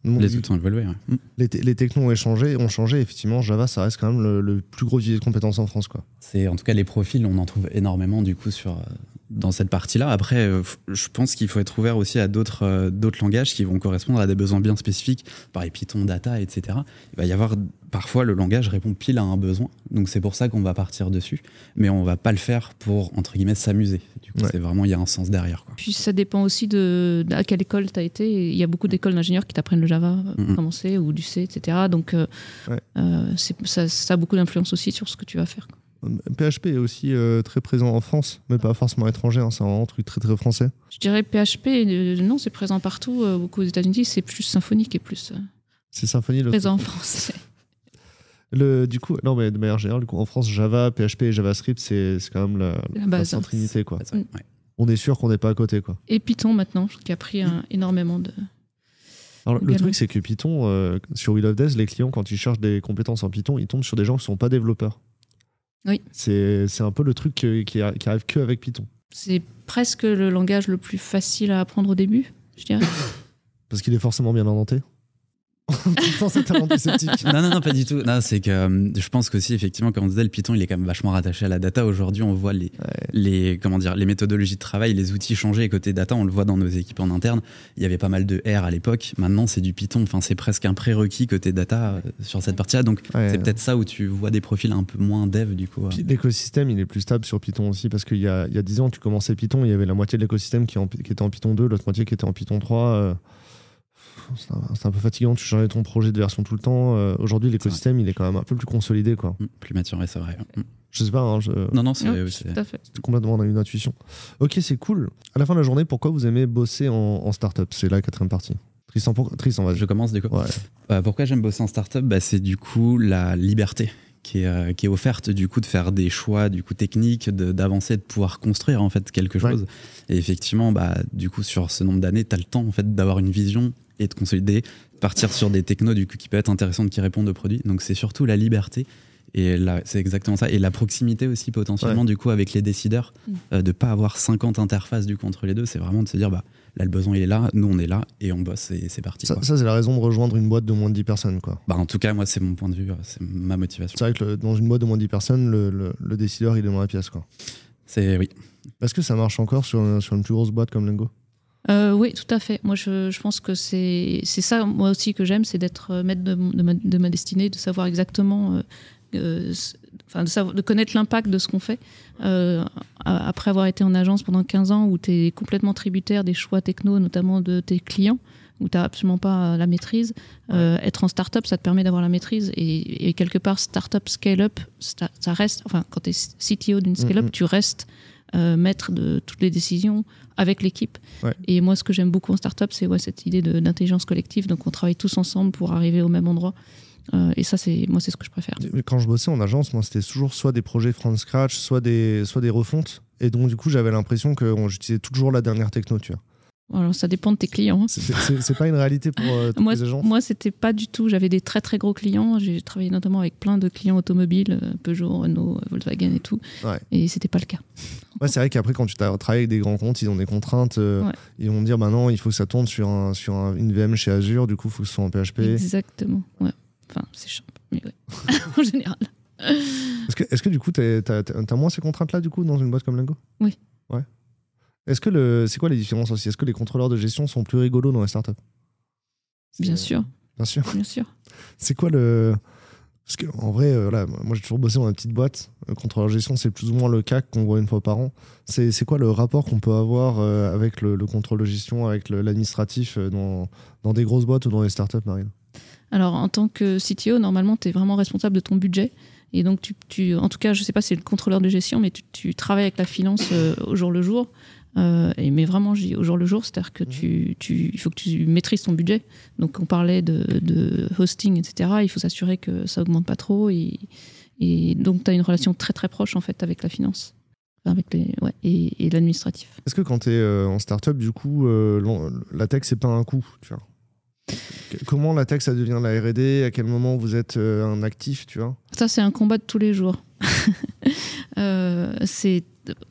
les outils ont évolué. Mm. Les, les, technos ont changé, ont changé. Effectivement, Java, ça reste quand même le, plus gros vivier de compétences en France. Quoi. C'est en tout cas les profils, on en trouve énormément du coup sur euh, dans cette partie-là. Après, euh, je pense qu'il faut être ouvert aussi à d'autres euh, d'autres langages qui vont correspondre à des besoins bien spécifiques, par Python, Data, etc. Il va y avoir parfois le langage répond pile à un besoin, donc c'est pour ça qu'on va partir dessus, mais on va pas le faire pour entre guillemets s'amuser. Du coup, c'est vraiment il y a un sens derrière. Quoi. Puis ça dépend aussi de, à quelle école tu as été. Il y a beaucoup d'écoles d'ingénieurs qui t'apprennent le Java, mm commencer ou du C, etc. Donc euh, ça, ça, a beaucoup d'influence aussi sur ce que tu vas faire. Quoi. PHP est aussi euh, très présent en France, mais pas forcément étranger, hein, c'est un truc très très français. Je dirais PHP, euh, non, c'est présent partout. Euh, beaucoup aux États-Unis, c'est plus symphonique et plus. c'est Symfony le Présent en France. Le, du coup, non, mais de manière générale, coup, en France, Java, PHP et JavaScript, c'est quand même la, la base. La trinité, quoi. On est sûr qu'on n'est pas à côté, quoi. Et Python maintenant, qui a pris énormément de. Alors, le truc, c'est que Python, sur Will of Death, les clients, quand ils cherchent des compétences en Python, ils tombent sur des gens qui ne sont pas développeurs. Oui. C'est un peu le truc qui, qui, arrive que avec Python. C'est presque le langage le plus facile à apprendre au début, je dirais. Parce qu'il est forcément bien inventé. [LAUGHS] non, non, non, pas du tout. Non, c'est que euh, je pense qu'aussi, effectivement, comme on disait, le Python, il est quand même vachement rattaché à la data. Aujourd'hui, on voit les, les, comment dire, les méthodologies de travail, les outils changer. côté data, on le voit dans nos équipes en interne. Il y avait pas mal de R à l'époque. Maintenant, c'est du Python. Enfin, c'est presque un prérequis côté data euh, sur cette partie-là. Donc, c'est peut-être ça où tu vois des profils un peu moins dev, du coup. L'écosystème, il est plus stable sur Python aussi. Parce qu'il y a, il y a 10 ans, tu commençais Python, il y avait la moitié de l'écosystème qui, qui, était en Python 2, l'autre moitié qui était en Python 3 c'est un, peu fatigant, tu changeais ton projet de version tout le temps. Euh, aujourd'hui, l'écosystème, il est quand même un peu plus consolidé. Quoi. Mm, plus maturé, c'est vrai. Mm. Je sais pas. Hein, non, non, c'est complètement une intuition. Ok, c'est cool. À la fin de la journée, pourquoi vous aimez bosser en, en start-up? C'est la quatrième partie. Tristan, pour... Tristan Je commence du coup. Euh, pourquoi j'aime bosser en start-up? Bah, C'est du coup la liberté qui est, euh, qui est, offerte du coup de faire des choix du coup techniques, d'avancer, de, pouvoir construire en fait quelque chose. Et effectivement, bah, du coup sur ce nombre d'années, tu as le temps en fait d'avoir une vision et de consolider, partir sur des technos du coup qui peut être intéressantes qui répondent aux produits. Donc c'est surtout la liberté et là, c'est exactement ça. Et la proximité aussi potentiellement du coup avec les décideurs, mm. euh, de pas avoir 50 interfaces du coup entre les deux, c'est vraiment de se dire bah là le besoin il est là, nous on est là et on bosse et c'est parti. Ça, c'est la raison de rejoindre une boîte de moins de 10 personnes quoi. Bah en tout cas moi c'est mon point de vue, c'est ma motivation. C'est vrai que dans une boîte de moins de 10 personnes, le, le, décideur il est dans la pièce quoi. C'est oui. Est-ce que ça marche encore sur, sur une plus grosse boîte comme Lingo euh, oui, tout à fait. Moi, je, je pense que c'est ça, moi aussi, que j'aime, c'est d'être euh, maître de, de, ma, de, ma, destinée, de savoir exactement, euh, enfin, de, savoir, de, connaître l'impact de ce qu'on fait. après avoir été en agence pendant 15 ans, où tu es complètement tributaire des choix techno, notamment de tes clients, où tu n'as absolument pas la maîtrise. être en start-up, ça te permet d'avoir la maîtrise. Et, quelque part, start-up, scale-up, ça, reste, enfin, quand tu es CTO d'une scale-up, mm-hmm. tu restes euh, maître de toutes les décisions avec l'équipe. Ouais. Et moi, ce que j'aime beaucoup en startup, c'est ouais, cette idée d'intelligence collective. Donc, on travaille tous ensemble pour arriver au même endroit. Euh, et ça, c'est moi, c'est ce que je préfère. Quand je bossais en agence, moi, c'était toujours soit des projets from scratch, soit des, soit des refontes. Et donc, du coup, j'avais l'impression que j'utilisais toujours la dernière techno, tu vois. Alors, ça dépend de tes clients. hein. C'est- pas une réalité pour euh, toutes [LAUGHS] Moi, les agences moi c'était pas du tout. J'avais des très très gros clients. J'ai travaillé notamment avec plein de clients automobiles, euh, Peugeot, Renault, euh, Volkswagen et tout. Ouais. Et c'était pas le cas. [LAUGHS] Ouais, c'est vrai qu'après, quand tu travailles avec des grands comptes, ils ont des contraintes. euh, Ouais. Ils vont te dire, bah non, il faut que ça tourne sur, un, sur un- une VM chez Azure, du coup, il faut que ce soit en PHP. Exactement. Ouais. Enfin, c'est chiant. Mais ouais. [LAUGHS] en général. Est-ce que, du coup, t'as as, moins ces contraintes-là, du coup, dans une boîte comme Lingo? Oui. Ouais. Est-ce que le, c'est quoi les différences aussi? Est-ce que les contrôleurs de gestion sont plus rigolos dans les startups? Bien sûr. Bien sûr. Bien sûr. C'est quoi le. Parce que, en vrai, euh, moi j'ai toujours bossé dans une petite boîte. Le contrôleur de gestion, c'est plus ou moins le CAC qu'on voit une fois par an. C'est c'est quoi le rapport qu'on peut avoir euh, avec le, le contrôle de gestion, avec le- l'administratif euh, dans, dans des grosses boîtes ou dans les startups, Marine? Alors, en tant que CTO, normalement, tu es vraiment responsable de ton budget. Et donc, tu, tu- en tout cas, je sais pas si c'est le contrôleur de gestion, mais tu, tu travailles avec la finance euh, au jour le jour. Euh, et, mais vraiment, au jour le jour, c'est-à-dire que tu, tu, il faut que tu maîtrises ton budget. Donc, on parlait de, de hosting, etc. Il faut s'assurer que ça augmente pas trop. Et, et donc, tu as une relation très, très proche, en fait, avec la finance. Avec les, ouais, et, et l'administratif. Est-ce que quand tu es en startup, du coup, euh, la tech, c'est pas un coût tu vois? Comment la tech, ça devient la RD À quel moment vous êtes euh, un actif, tu vois? Ça, c'est un combat de tous les jours. [LAUGHS] Euh, c'est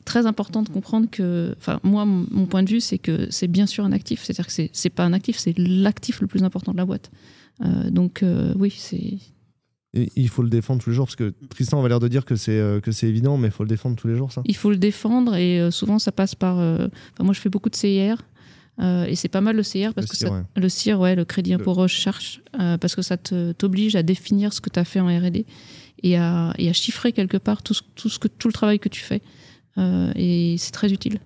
très important de comprendre que, enfin, moi, mon point de vue, c'est que c'est bien sûr un actif. C'est-à-dire que c'est- c'est pas un actif, c'est l'actif le plus important de la boîte. Euh, donc, euh, oui, c'est. Et il faut le défendre tous les jours, parce que Tristan va l'air de dire que c'est euh, que c'est évident, mais il faut le défendre tous les jours, ça Il faut le défendre et souvent, ça passe par. enfin, moi, je fais beaucoup de CIR. et c'est pas mal le CIR parce Le que CIR, ça, ouais. le CIR, ouais, le crédit impôt recherche, euh, parce que ça te- t'oblige à définir ce que tu as fait en R&D et à, et à chiffrer quelque part tout, ce, tout, ce que, tout le travail que tu fais. Euh, et c'est très utile.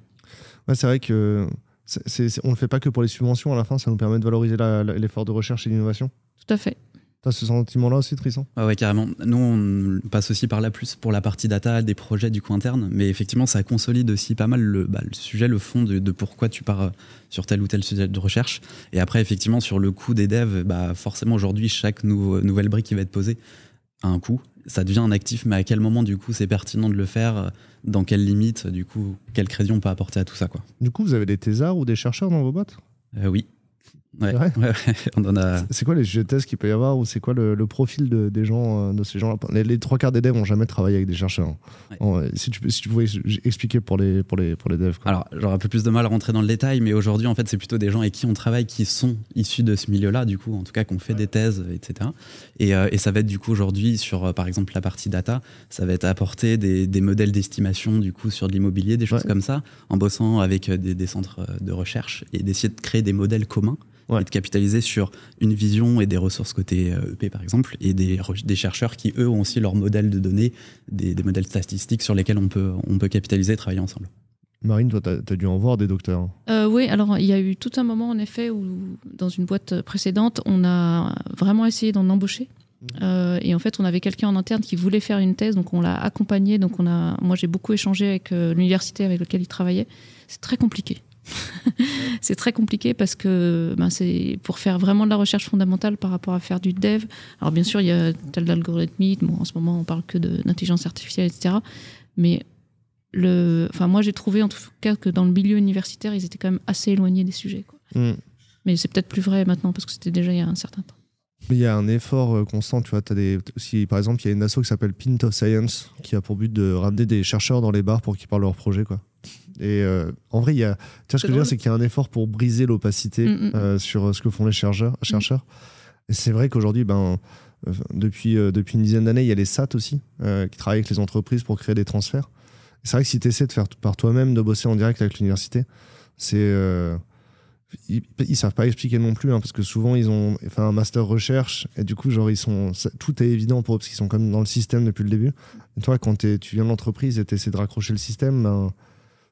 Ouais, c'est vrai que c'est- c'est- c'est- on le fait pas que pour les subventions, à la fin, ça nous permet de valoriser la- la- l'effort de recherche et d'innovation. Tout à fait. T'as ce sentiment-là aussi, Tristan? Ah ouais, carrément. Nous, on passe aussi par là plus pour la partie data des projets du coup interne, mais effectivement, ça consolide aussi pas mal le, bah, le sujet, le fond de, de pourquoi tu pars euh, sur tel ou tel sujet de recherche. Et après, effectivement, sur le coût des devs, bah, forcément, aujourd'hui, chaque nouvelle brique qui va être posée a un coût. Ça devient un actif, mais à quel moment, du coup, c'est pertinent de le faire euh, Dans quelles limites Du coup, quel crédit on peut apporter à tout ça, quoi Du coup, vous avez des thésards ou des chercheurs dans vos boîtes? Euh, Oui. Ouais, C'est vrai ouais, ouais, [LAUGHS] on en a. C'est quoi les sujets de thèse qu'il peut y avoir ou c'est quoi le, le profil de, des gens, euh, de ces gens-là? Les, les trois quarts des devs n'ont jamais travaillé avec des chercheurs. Ouais. En- si, tu, peux- si tu pouvais expliquer pour les, pour les, pour les devs. quoi. Alors, j'aurais un peu plus de mal à rentrer dans le détail, mais aujourd'hui, en fait, c'est plutôt des gens avec qui on travaille qui sont issus de ce milieu-là, du coup, en tout cas, qu'on fait des thèses, etc. Et, euh, et ça va être, du coup, aujourd'hui, sur, euh, par exemple, la partie data, ça va être apporter des, des modèles d'estimation, du coup, sur de l'immobilier, des choses comme ça, en bossant avec euh, des, des centres euh, de recherche et d'essayer de créer des modèles communs Ouais. et de capitaliser sur une vision et des ressources côté euh, EP, par exemple, et des, des chercheurs qui, eux, ont aussi leurs modèles de données, des, des modèles statistiques sur lesquels on peut, on peut capitaliser et travailler ensemble. Marine, toi, t'as as dû en voir des docteurs. Euh, oui, alors il y a eu tout un moment en effet où, dans une boîte précédente, on a vraiment essayé d'en embaucher. Euh, et en fait, on avait quelqu'un en interne qui voulait faire une thèse, donc on l'a accompagné. Donc on a, moi, j'ai beaucoup échangé avec euh, l'université avec laquelle il travaillait. C'est très compliqué. [LAUGHS] c'est très compliqué parce que ben, c'est pour faire vraiment de la recherche fondamentale par rapport à faire du dev. Alors bien sûr, il y a tel d'algorithmique. Bon, en ce moment, on parle que d'intelligence artificielle, etc. Mais le, enfin, moi, j'ai trouvé en tout cas que dans le milieu universitaire, ils étaient quand même assez éloignés des sujets. quoi. Hmm. Mais c'est peut-être plus vrai maintenant parce que c'était déjà il y a un certain temps. Il y a un effort euh, constant, tu vois. As des, aussi, par exemple, il y a une asso qui s'appelle Pint of Science qui a pour but de ramener des chercheurs dans les bars pour qu'ils parlent de leur projet, quoi. Et euh, en vrai, il y a, tu vois, ce que je veux dire, c'est qu'il y a un effort pour briser l'opacité Mm, mm. euh, sur ce que font les chercheurs. chercheurs. Et c'est vrai qu'aujourd'hui, ben, euh, depuis, depuis une dizaine d'années, il y a les SAT aussi qui travaillent avec les entreprises pour créer des transferts. C'est vrai que si tu essaies de faire par toi-même, de bosser en direct avec l'université, c'est. ils, ils savent pas expliquer non plus, hein, parce que souvent ils ont fait un master recherche, et du coup, genre, ils sont, tout est évident pour eux, parce qu'ils sont comme dans le système depuis le début. Et toi, quand tu viens de l'entreprise et tu essaies de raccrocher le système, ben,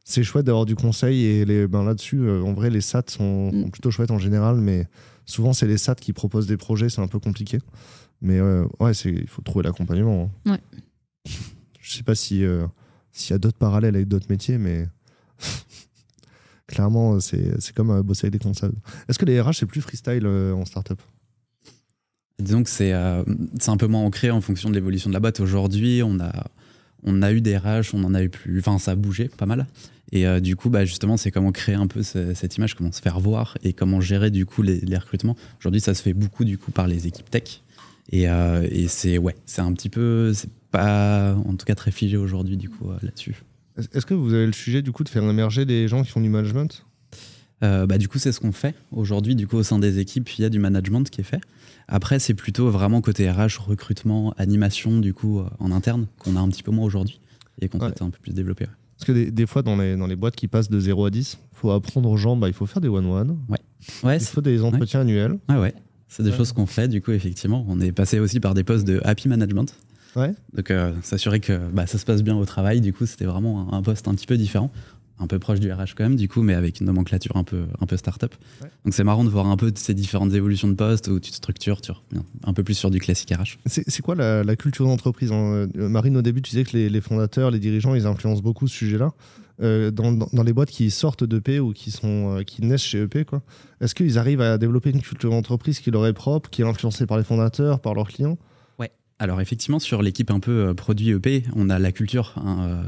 c'est chouette d'avoir du conseil, et les, ben, là-dessus, euh, en vrai, les SAT sont, Mm. sont plutôt chouettes en général, mais souvent, c'est les SAT qui proposent des projets, c'est un peu compliqué. Mais euh, ouais, c'est- il faut trouver l'accompagnement. hein. Ouais. Je sais pas si, euh, s'il y a d'autres parallèles avec d'autres métiers, mais [LAUGHS] clairement, c'est comme bosser avec des comptables. Est-ce que les RH, c'est plus freestyle en startup? Disons que c'est un peu moins ancré en fonction de l'évolution de la boîte. Aujourd'hui, on a, on a eu des RH, on en a eu plus. Enfin, ça a bougé pas mal. Et euh, du coup, bah, justement, c'est comment créer un peu cette image, comment se faire voir et comment gérer du coup les, recrutements. Aujourd'hui, ça se fait beaucoup du coup par les équipes tech. Et, euh, et c'est ouais, c'est un petit peu, c'est pas en tout cas très figé aujourd'hui du coup euh, là-dessus. Est-ce que vous avez le sujet du coup de faire émerger des gens qui font du management? Bah, du coup, c'est ce qu'on fait aujourd'hui. Du coup, au sein des équipes, il y a du management qui est fait. Après, c'est plutôt vraiment côté RH, recrutement, animation, du coup, en interne, qu'on a un petit peu moins aujourd'hui et qu'on souhaite un peu plus développer. Parce que des, fois, dans les, dans les boîtes qui passent de 0 à 10, il faut apprendre aux gens, bah, il faut faire des one-one. Ouais. ouais il faut des entretiens annuels. Ouais, ouais. C'est des choses qu'on fait, du coup, effectivement. On est passé aussi par des postes de happy management. Ouais. Donc, euh, s'assurer que bah, ça se passe bien au travail, du coup, c'était vraiment un, poste un petit peu différent un peu proche du RH quand même, du coup, mais avec une nomenclature un peu, un peu start-up. Donc c'est marrant de voir un peu ces différentes évolutions de postes où tu te structures, tu un peu plus sur du classique RH. C'est quoi la, culture d'entreprise hein? Euh, Marine, au début, tu disais que les, fondateurs, les dirigeants, ils influencent beaucoup ce sujet-là. Euh, dans, dans, les boîtes qui sortent d'EP ou qui, sont, euh, qui naissent chez EP, quoi, est-ce qu'ils arrivent à développer une culture d'entreprise qui leur est propre, qui est influencée par les fondateurs, par leurs clients? Ouais. Alors effectivement, sur l'équipe un peu produit EP, on a la culture hein,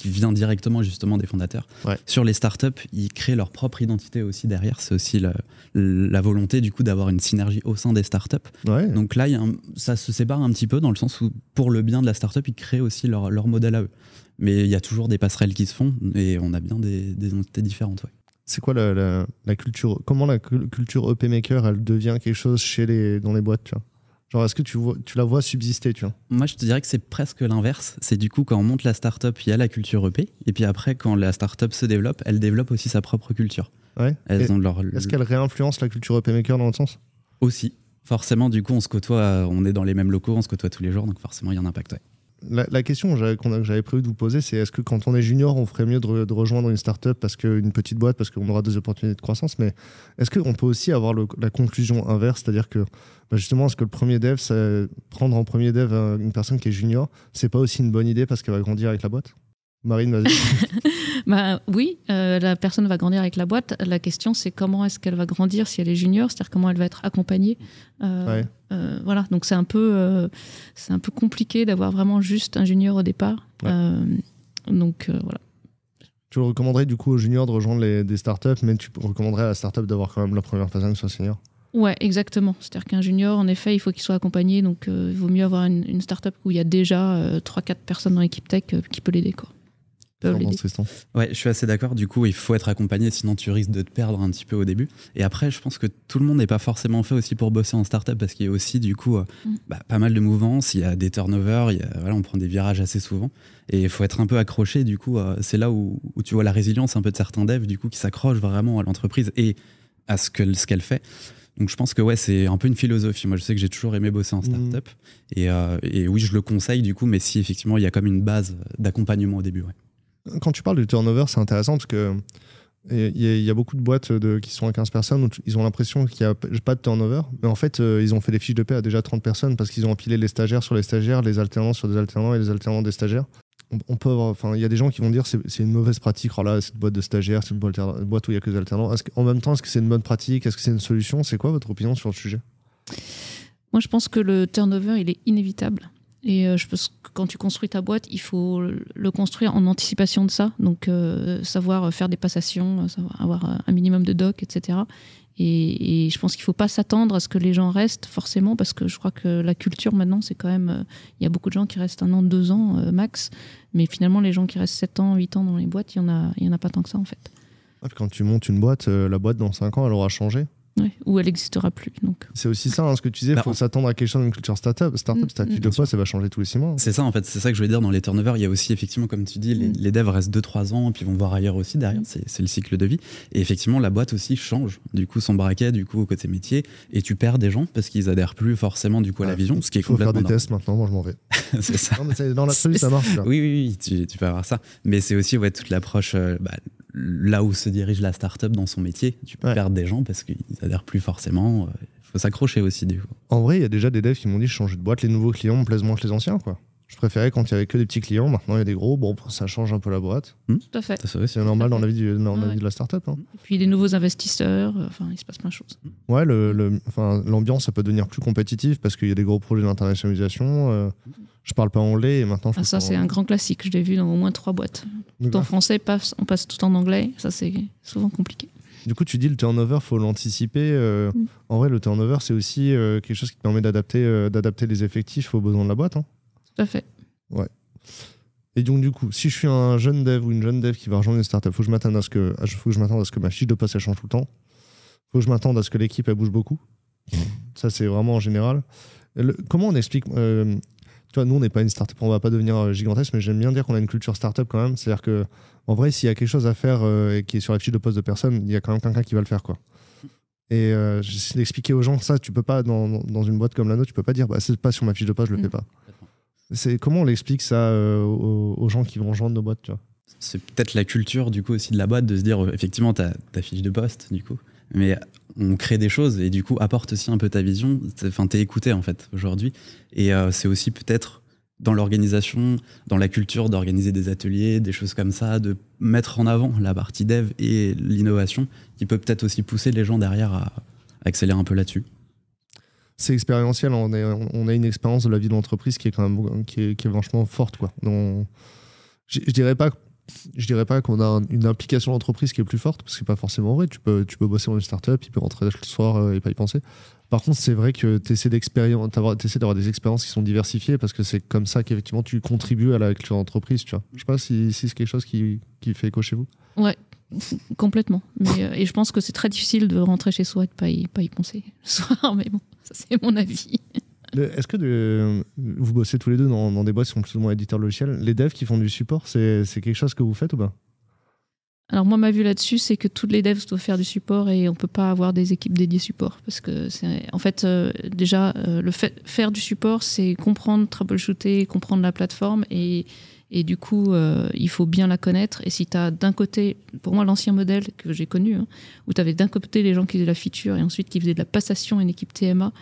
qui vient directement justement des fondateurs. Sur les startups, ils créent leur propre identité aussi derrière. C'est aussi la, volonté du coup d'avoir une synergie au sein des startups. Donc là, y a ça se sépare un petit peu dans le sens où pour le bien de la startup, ils créent aussi leur, leur modèle à eux. Mais il y a toujours des passerelles qui se font et on a bien des, des identités différentes. C'est quoi la, la, culture Comment la culture EP Maker elle devient quelque chose chez les, dans les boîtes tu vois? Genre, est-ce que tu, vois, tu la vois subsister, tu vois? Moi, je te dirais que c'est presque l'inverse. C'est du coup, quand on monte la startup, il y a la culture EP. Et puis après, quand la startup se développe, elle développe aussi sa propre culture. Ouais. Est-ce qu'elle réinfluence la culture EP Maker dans le sens? Aussi. Forcément, du coup, on se côtoie, on est dans les mêmes locaux, on se côtoie tous les jours, donc forcément, il y a un impact. Ouais. La, question que j'avais prévu de vous poser, c'est est-ce que quand on est junior, on ferait mieux de, rejoindre une startup parce qu'une petite boîte, parce qu'on aura des opportunités de croissance, mais est-ce qu'on peut aussi avoir la conclusion inverse, c'est-à-dire que bah, justement, est-ce que le premier dev, prendre en premier dev euh, une personne qui est junior, c'est pas aussi une bonne idée parce qu'elle va grandir avec la boîte? Marine, vas-y. [LAUGHS] bah, oui, euh, la personne va grandir avec la boîte. La question, c'est comment est-ce qu'elle va grandir si elle est junior, c'est-à-dire comment elle va être accompagnée. Euh, voilà, donc c'est un, peu, c'est un peu compliqué d'avoir vraiment juste un junior au départ. donc voilà. Tu recommanderais du coup aux juniors de rejoindre les, des startups, mais tu recommanderais à la startup d'avoir quand même la première personne qui soit senior? Ouais, exactement. C'est-à-dire qu'un junior, en effet, il faut qu'il soit accompagné. Donc, il vaut mieux avoir une, une startup où il y a déjà 3-4 personnes dans l'équipe tech qui peut l'aider. Quoi. Ouais, je suis assez d'accord. Du coup, il faut être accompagné, sinon tu risques de te perdre un petit peu au début. Et après, je pense que tout le monde n'est pas forcément fait aussi pour bosser en startup parce qu'il y a aussi, du coup, euh, mm. bah, pas mal de mouvances. Il y a des turnovers, il y a, voilà, on prend des virages assez souvent. Et il faut être un peu accroché. Du coup, euh, c'est là où, où, tu vois la résilience un peu de certains devs, du coup, qui s'accrochent vraiment à l'entreprise et à ce qu'elle ce qu'elle fait. Donc je pense que ouais, c'est un peu une philosophie. Moi, je sais que j'ai toujours aimé bosser en mm. startup. Et, euh, et, oui, je le conseille du coup, mais si effectivement il y a comme une base d'accompagnement au début. Ouais. Quand tu parles du turnover, c'est intéressant parce que il y, a beaucoup de boîtes qui sont à 15 personnes où ils ont l'impression qu'il n'y a pas de turnover. Mais en fait, euh, ils ont fait des fiches de paix à déjà 30 personnes parce qu'ils ont empilé les stagiaires sur les stagiaires, les alternants sur des alternants et les alternants des stagiaires. On, peut enfin, il y a des gens qui vont dire c'est une mauvaise pratique. Là, c'est une boîte de stagiaires, c'est une boîte, où il n'y a que des alternants. en même temps, est-ce que c'est une bonne pratique? Est-ce que c'est une solution? C'est quoi votre opinion sur le sujet? Moi, je pense que le turnover, il est inévitable. Et euh, je pense que quand tu construis ta boîte, il faut le construire en anticipation de ça. Donc, euh, savoir faire des passations, savoir avoir un minimum de doc, etc. Et, je pense qu'il ne faut pas s'attendre à ce que les gens restent forcément, parce que je crois que la culture maintenant, c'est quand même. Euh, il y a beaucoup de gens qui restent un an, deux ans max. Mais finalement, les gens qui restent sept ans, huit ans dans les boîtes, il n'y en, a, en a pas tant que ça en fait. quand tu montes une boîte, la boîte dans cinq ans, elle aura changé ou elle n'existera plus. Donc. C'est aussi ça, hein, ce que tu disais, il bah, faut s'attendre à quelque chose d'une culture startup. Startup, mm, statut mm, de quoi, ça va changer tous les six mois. Hein. C'est ça, en fait, c'est ça que je voulais dire dans les turnovers. Il y a aussi, effectivement, comme tu dis, les, mm. les devs restent 2-3 ans, puis vont voir ailleurs aussi derrière. C'est le cycle de vie. Et effectivement, la boîte aussi change, du coup, son braquet, du coup, au côté métier. Et tu perds des gens parce qu'ils adhèrent plus forcément, du coup, à la vision. Ce qui est faut faire des tests maintenant, moi je m'en vais. [LAUGHS] c'est ça. dans l'absolu, ça marche. Oui, oui, oui, tu, peux avoir ça. Mais c'est aussi ouais, toute l'approche. Euh, bah, là où se dirige la startup dans son métier. Tu peux perdre des gens parce qu'ils adhèrent plus forcément. Il faut s'accrocher aussi, du coup. En vrai, il y a déjà des devs qui m'ont dit je change de boîte, les nouveaux clients me plaisent moins que les anciens, quoi. Je préférais quand il y avait que des petits clients. Maintenant, il y a des gros. Bon, ça change un peu la boîte. Tout à fait. C'est normal dans la vie, du, dans la vie de la startup. Hein. Et puis les nouveaux investisseurs, euh, enfin, il se passe plein de choses. Ouais, l'ambiance, le, enfin, l'ambiance, ça peut devenir plus compétitive parce qu'il y a des gros projets d'internationalisation. Euh, je parle pas anglais et maintenant je ah, Ça, c'est un grand classique. Je l'ai vu dans au moins trois boîtes. Tout en français, on passe tout en anglais. Ça, c'est souvent compliqué. Du coup, tu dis le turnover, faut l'anticiper. Euh, mm. En vrai, le turnover, c'est aussi quelque chose qui permet d'adapter, d'adapter les effectifs aux besoins de la boîte. Hein. Tout à fait. Ouais. Et donc, du coup, si je suis un jeune dev ou une jeune dev qui va rejoindre une startup, faut que je m'attende à ce que, faut que je m'attende à ce que ma fiche de poste elle change tout le temps. Faut que je m'attende à ce que l'équipe elle bouge beaucoup. Ça, c'est vraiment en général. comment on explique euh, Tu vois, nous, on n'est pas une startup, on va pas devenir euh, gigantesque, mais j'aime bien dire qu'on a une culture startup quand même. C'est-à-dire que, en vrai, s'il y a quelque chose à faire euh, et qui est sur la fiche de poste de personne, il y a quand même quelqu'un qui va le faire, quoi. Et j'essaie d'expliquer aux gens ça, tu peux pas, dans, dans, une boîte comme la nôtre, tu peux pas dire, bah, c'est pas sur ma fiche de poste, je le fais pas. C'est comment on l'explique ça euh, aux, gens qui vont rejoindre nos boîtes, tu vois? C'est peut-être la culture du coup aussi de la boîte de se dire effectivement ta fiche de poste du coup, mais on crée des choses et du coup apporte aussi un peu ta vision. Enfin, t'es écouté en fait aujourd'hui et euh, c'est aussi peut-être dans l'organisation, dans la culture d'organiser des ateliers, des choses comme ça, de mettre en avant la partie dev et l'innovation qui peut peut-être aussi pousser les gens derrière à accélérer un peu là-dessus c'est expérientiel. On, a une expérience de la vie de l'entreprise qui est quand même qui est, qui forte. Quoi. Donc, je, je dirais pas je dirais pas qu'on a une implication d'entreprise qui est plus forte, parce que c'est pas forcément vrai. Tu peux, tu peux bosser dans une startup, il peut rentrer le soir euh, et pas y penser. Par contre, c'est vrai que tu essaies d'avoir des expériences qui sont diversifiées, parce que c'est comme ça qu'effectivement tu contribues à la culture d'entreprise. Tu vois. Je sais pas si, c'est quelque chose qui, qui fait écho chez vous. Ouais, [LAUGHS] complètement. Euh, et je pense que c'est très difficile de rentrer chez soi et de pas y, pas y penser le [LAUGHS] soir, mais bon c'est mon avis. Est-ce que vous bossez tous les deux dans, des boîtes qui sont plus ou moins éditeurs logiciels? Les devs qui font du support, c'est quelque chose que vous faites ou pas? Alors moi, ma vue là-dessus, c'est que tous les devs doivent faire du support et on peut pas avoir des équipes dédiées support parce que en fait euh, déjà euh, le fait faire du support, c'est comprendre, troubleshooter, comprendre la plateforme et, et du coup, euh, il faut bien la connaître. Et si tu as d'un côté, pour moi, l'ancien modèle que j'ai connu, hein, où tu avais d'un côté les gens qui faisaient la feature et ensuite qui faisaient de la passation à une équipe TMA,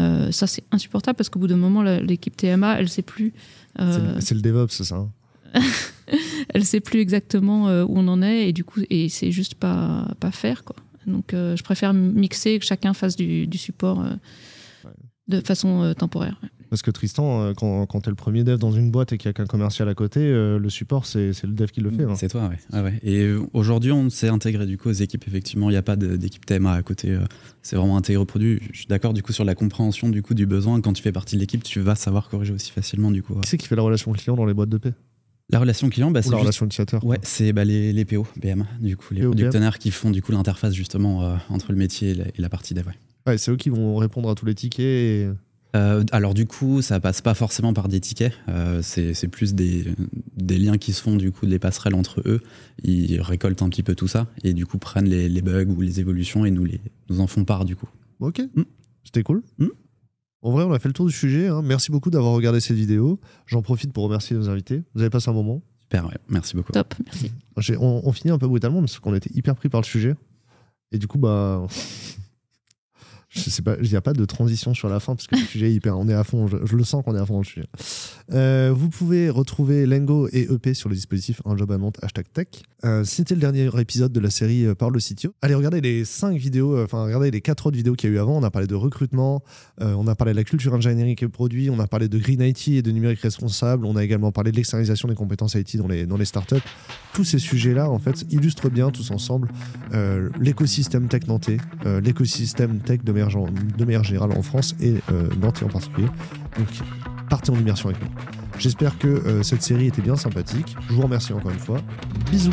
euh, ça c'est insupportable parce qu'au bout d'un moment, l'équipe TMA, elle sait plus. Euh, c'est le, DevOps, c'est ça hein. [LAUGHS] Elle sait plus exactement où on en est et du coup, et c'est juste pas, pas faire. Quoi. Donc je préfère mixer, que chacun fasse du, support de façon temporaire. Parce que Tristan, euh, quand, quand tu es le premier dev dans une boîte et qu'il y a qu'un commercial à côté, euh, le support, c'est le dev qui le fait. Hein. C'est toi, ouais. Ah ouais. Et euh, aujourd'hui, on s'est intégré du coup aux équipes. Effectivement, il n'y a pas d'équipe TMA à côté. c'est vraiment intégré au produit. Je suis d'accord du coup sur la compréhension du coup du besoin. Quand tu fais partie de l'équipe, tu vas savoir corriger aussi facilement du coup. Qui c'est qui fait la relation client dans les boîtes de paix la relation client, bah, c'est la relation utilisateur. Ouais, c'est bah, les, les, PO, BM, du coup, les producteurs qui font du coup l'interface justement entre le métier et la, partie dev. Ouais. ouais c'est eux qui vont répondre à tous les tickets. Et... Euh, alors du coup, ça passe pas forcément par des tickets. Euh, c'est plus des, liens qui se font du coup, des passerelles entre eux. Ils récoltent un petit peu tout ça et du coup prennent les, bugs ou les évolutions et nous les nous en font part du coup. Ok, mm. c'était cool. Mm. En vrai, on a fait le tour du sujet. Hein. Merci beaucoup d'avoir regardé cette vidéo. J'en profite pour remercier nos invités. Vous avez passé un moment. Super, merci beaucoup. Top, merci. On, on, finit un peu brutalement parce qu'on était hyper pris par le sujet. Et du coup, bah, il n'y a pas de transition sur la fin parce que le sujet est hyper, on est à fond, je, le sens qu'on est à fond dans le sujet. Euh, vous pouvez retrouver Lengo et EP sur le dispositif Un Job à Nantes, hashtag tech. Euh, c'était le dernier épisode de la série euh, Par le CTO. Allez, regardez les 5 vidéos, enfin, regardez les 4 autres vidéos qu'il y a eu avant. On a parlé de recrutement, on a parlé de la culture ingénierie et produit, on a parlé de Green IT et de numérique responsable, on a également parlé de l'externalisation des compétences IT dans les, dans les startups. Tous ces sujets-là, en fait, illustrent bien tous ensemble l'écosystème tech nantais, l'écosystème tech de de manière générale en France et euh, Nantes en particulier. Donc partez en immersion avec nous. J'espère que euh, cette série était bien sympathique. Je vous remercie encore une fois. Bisous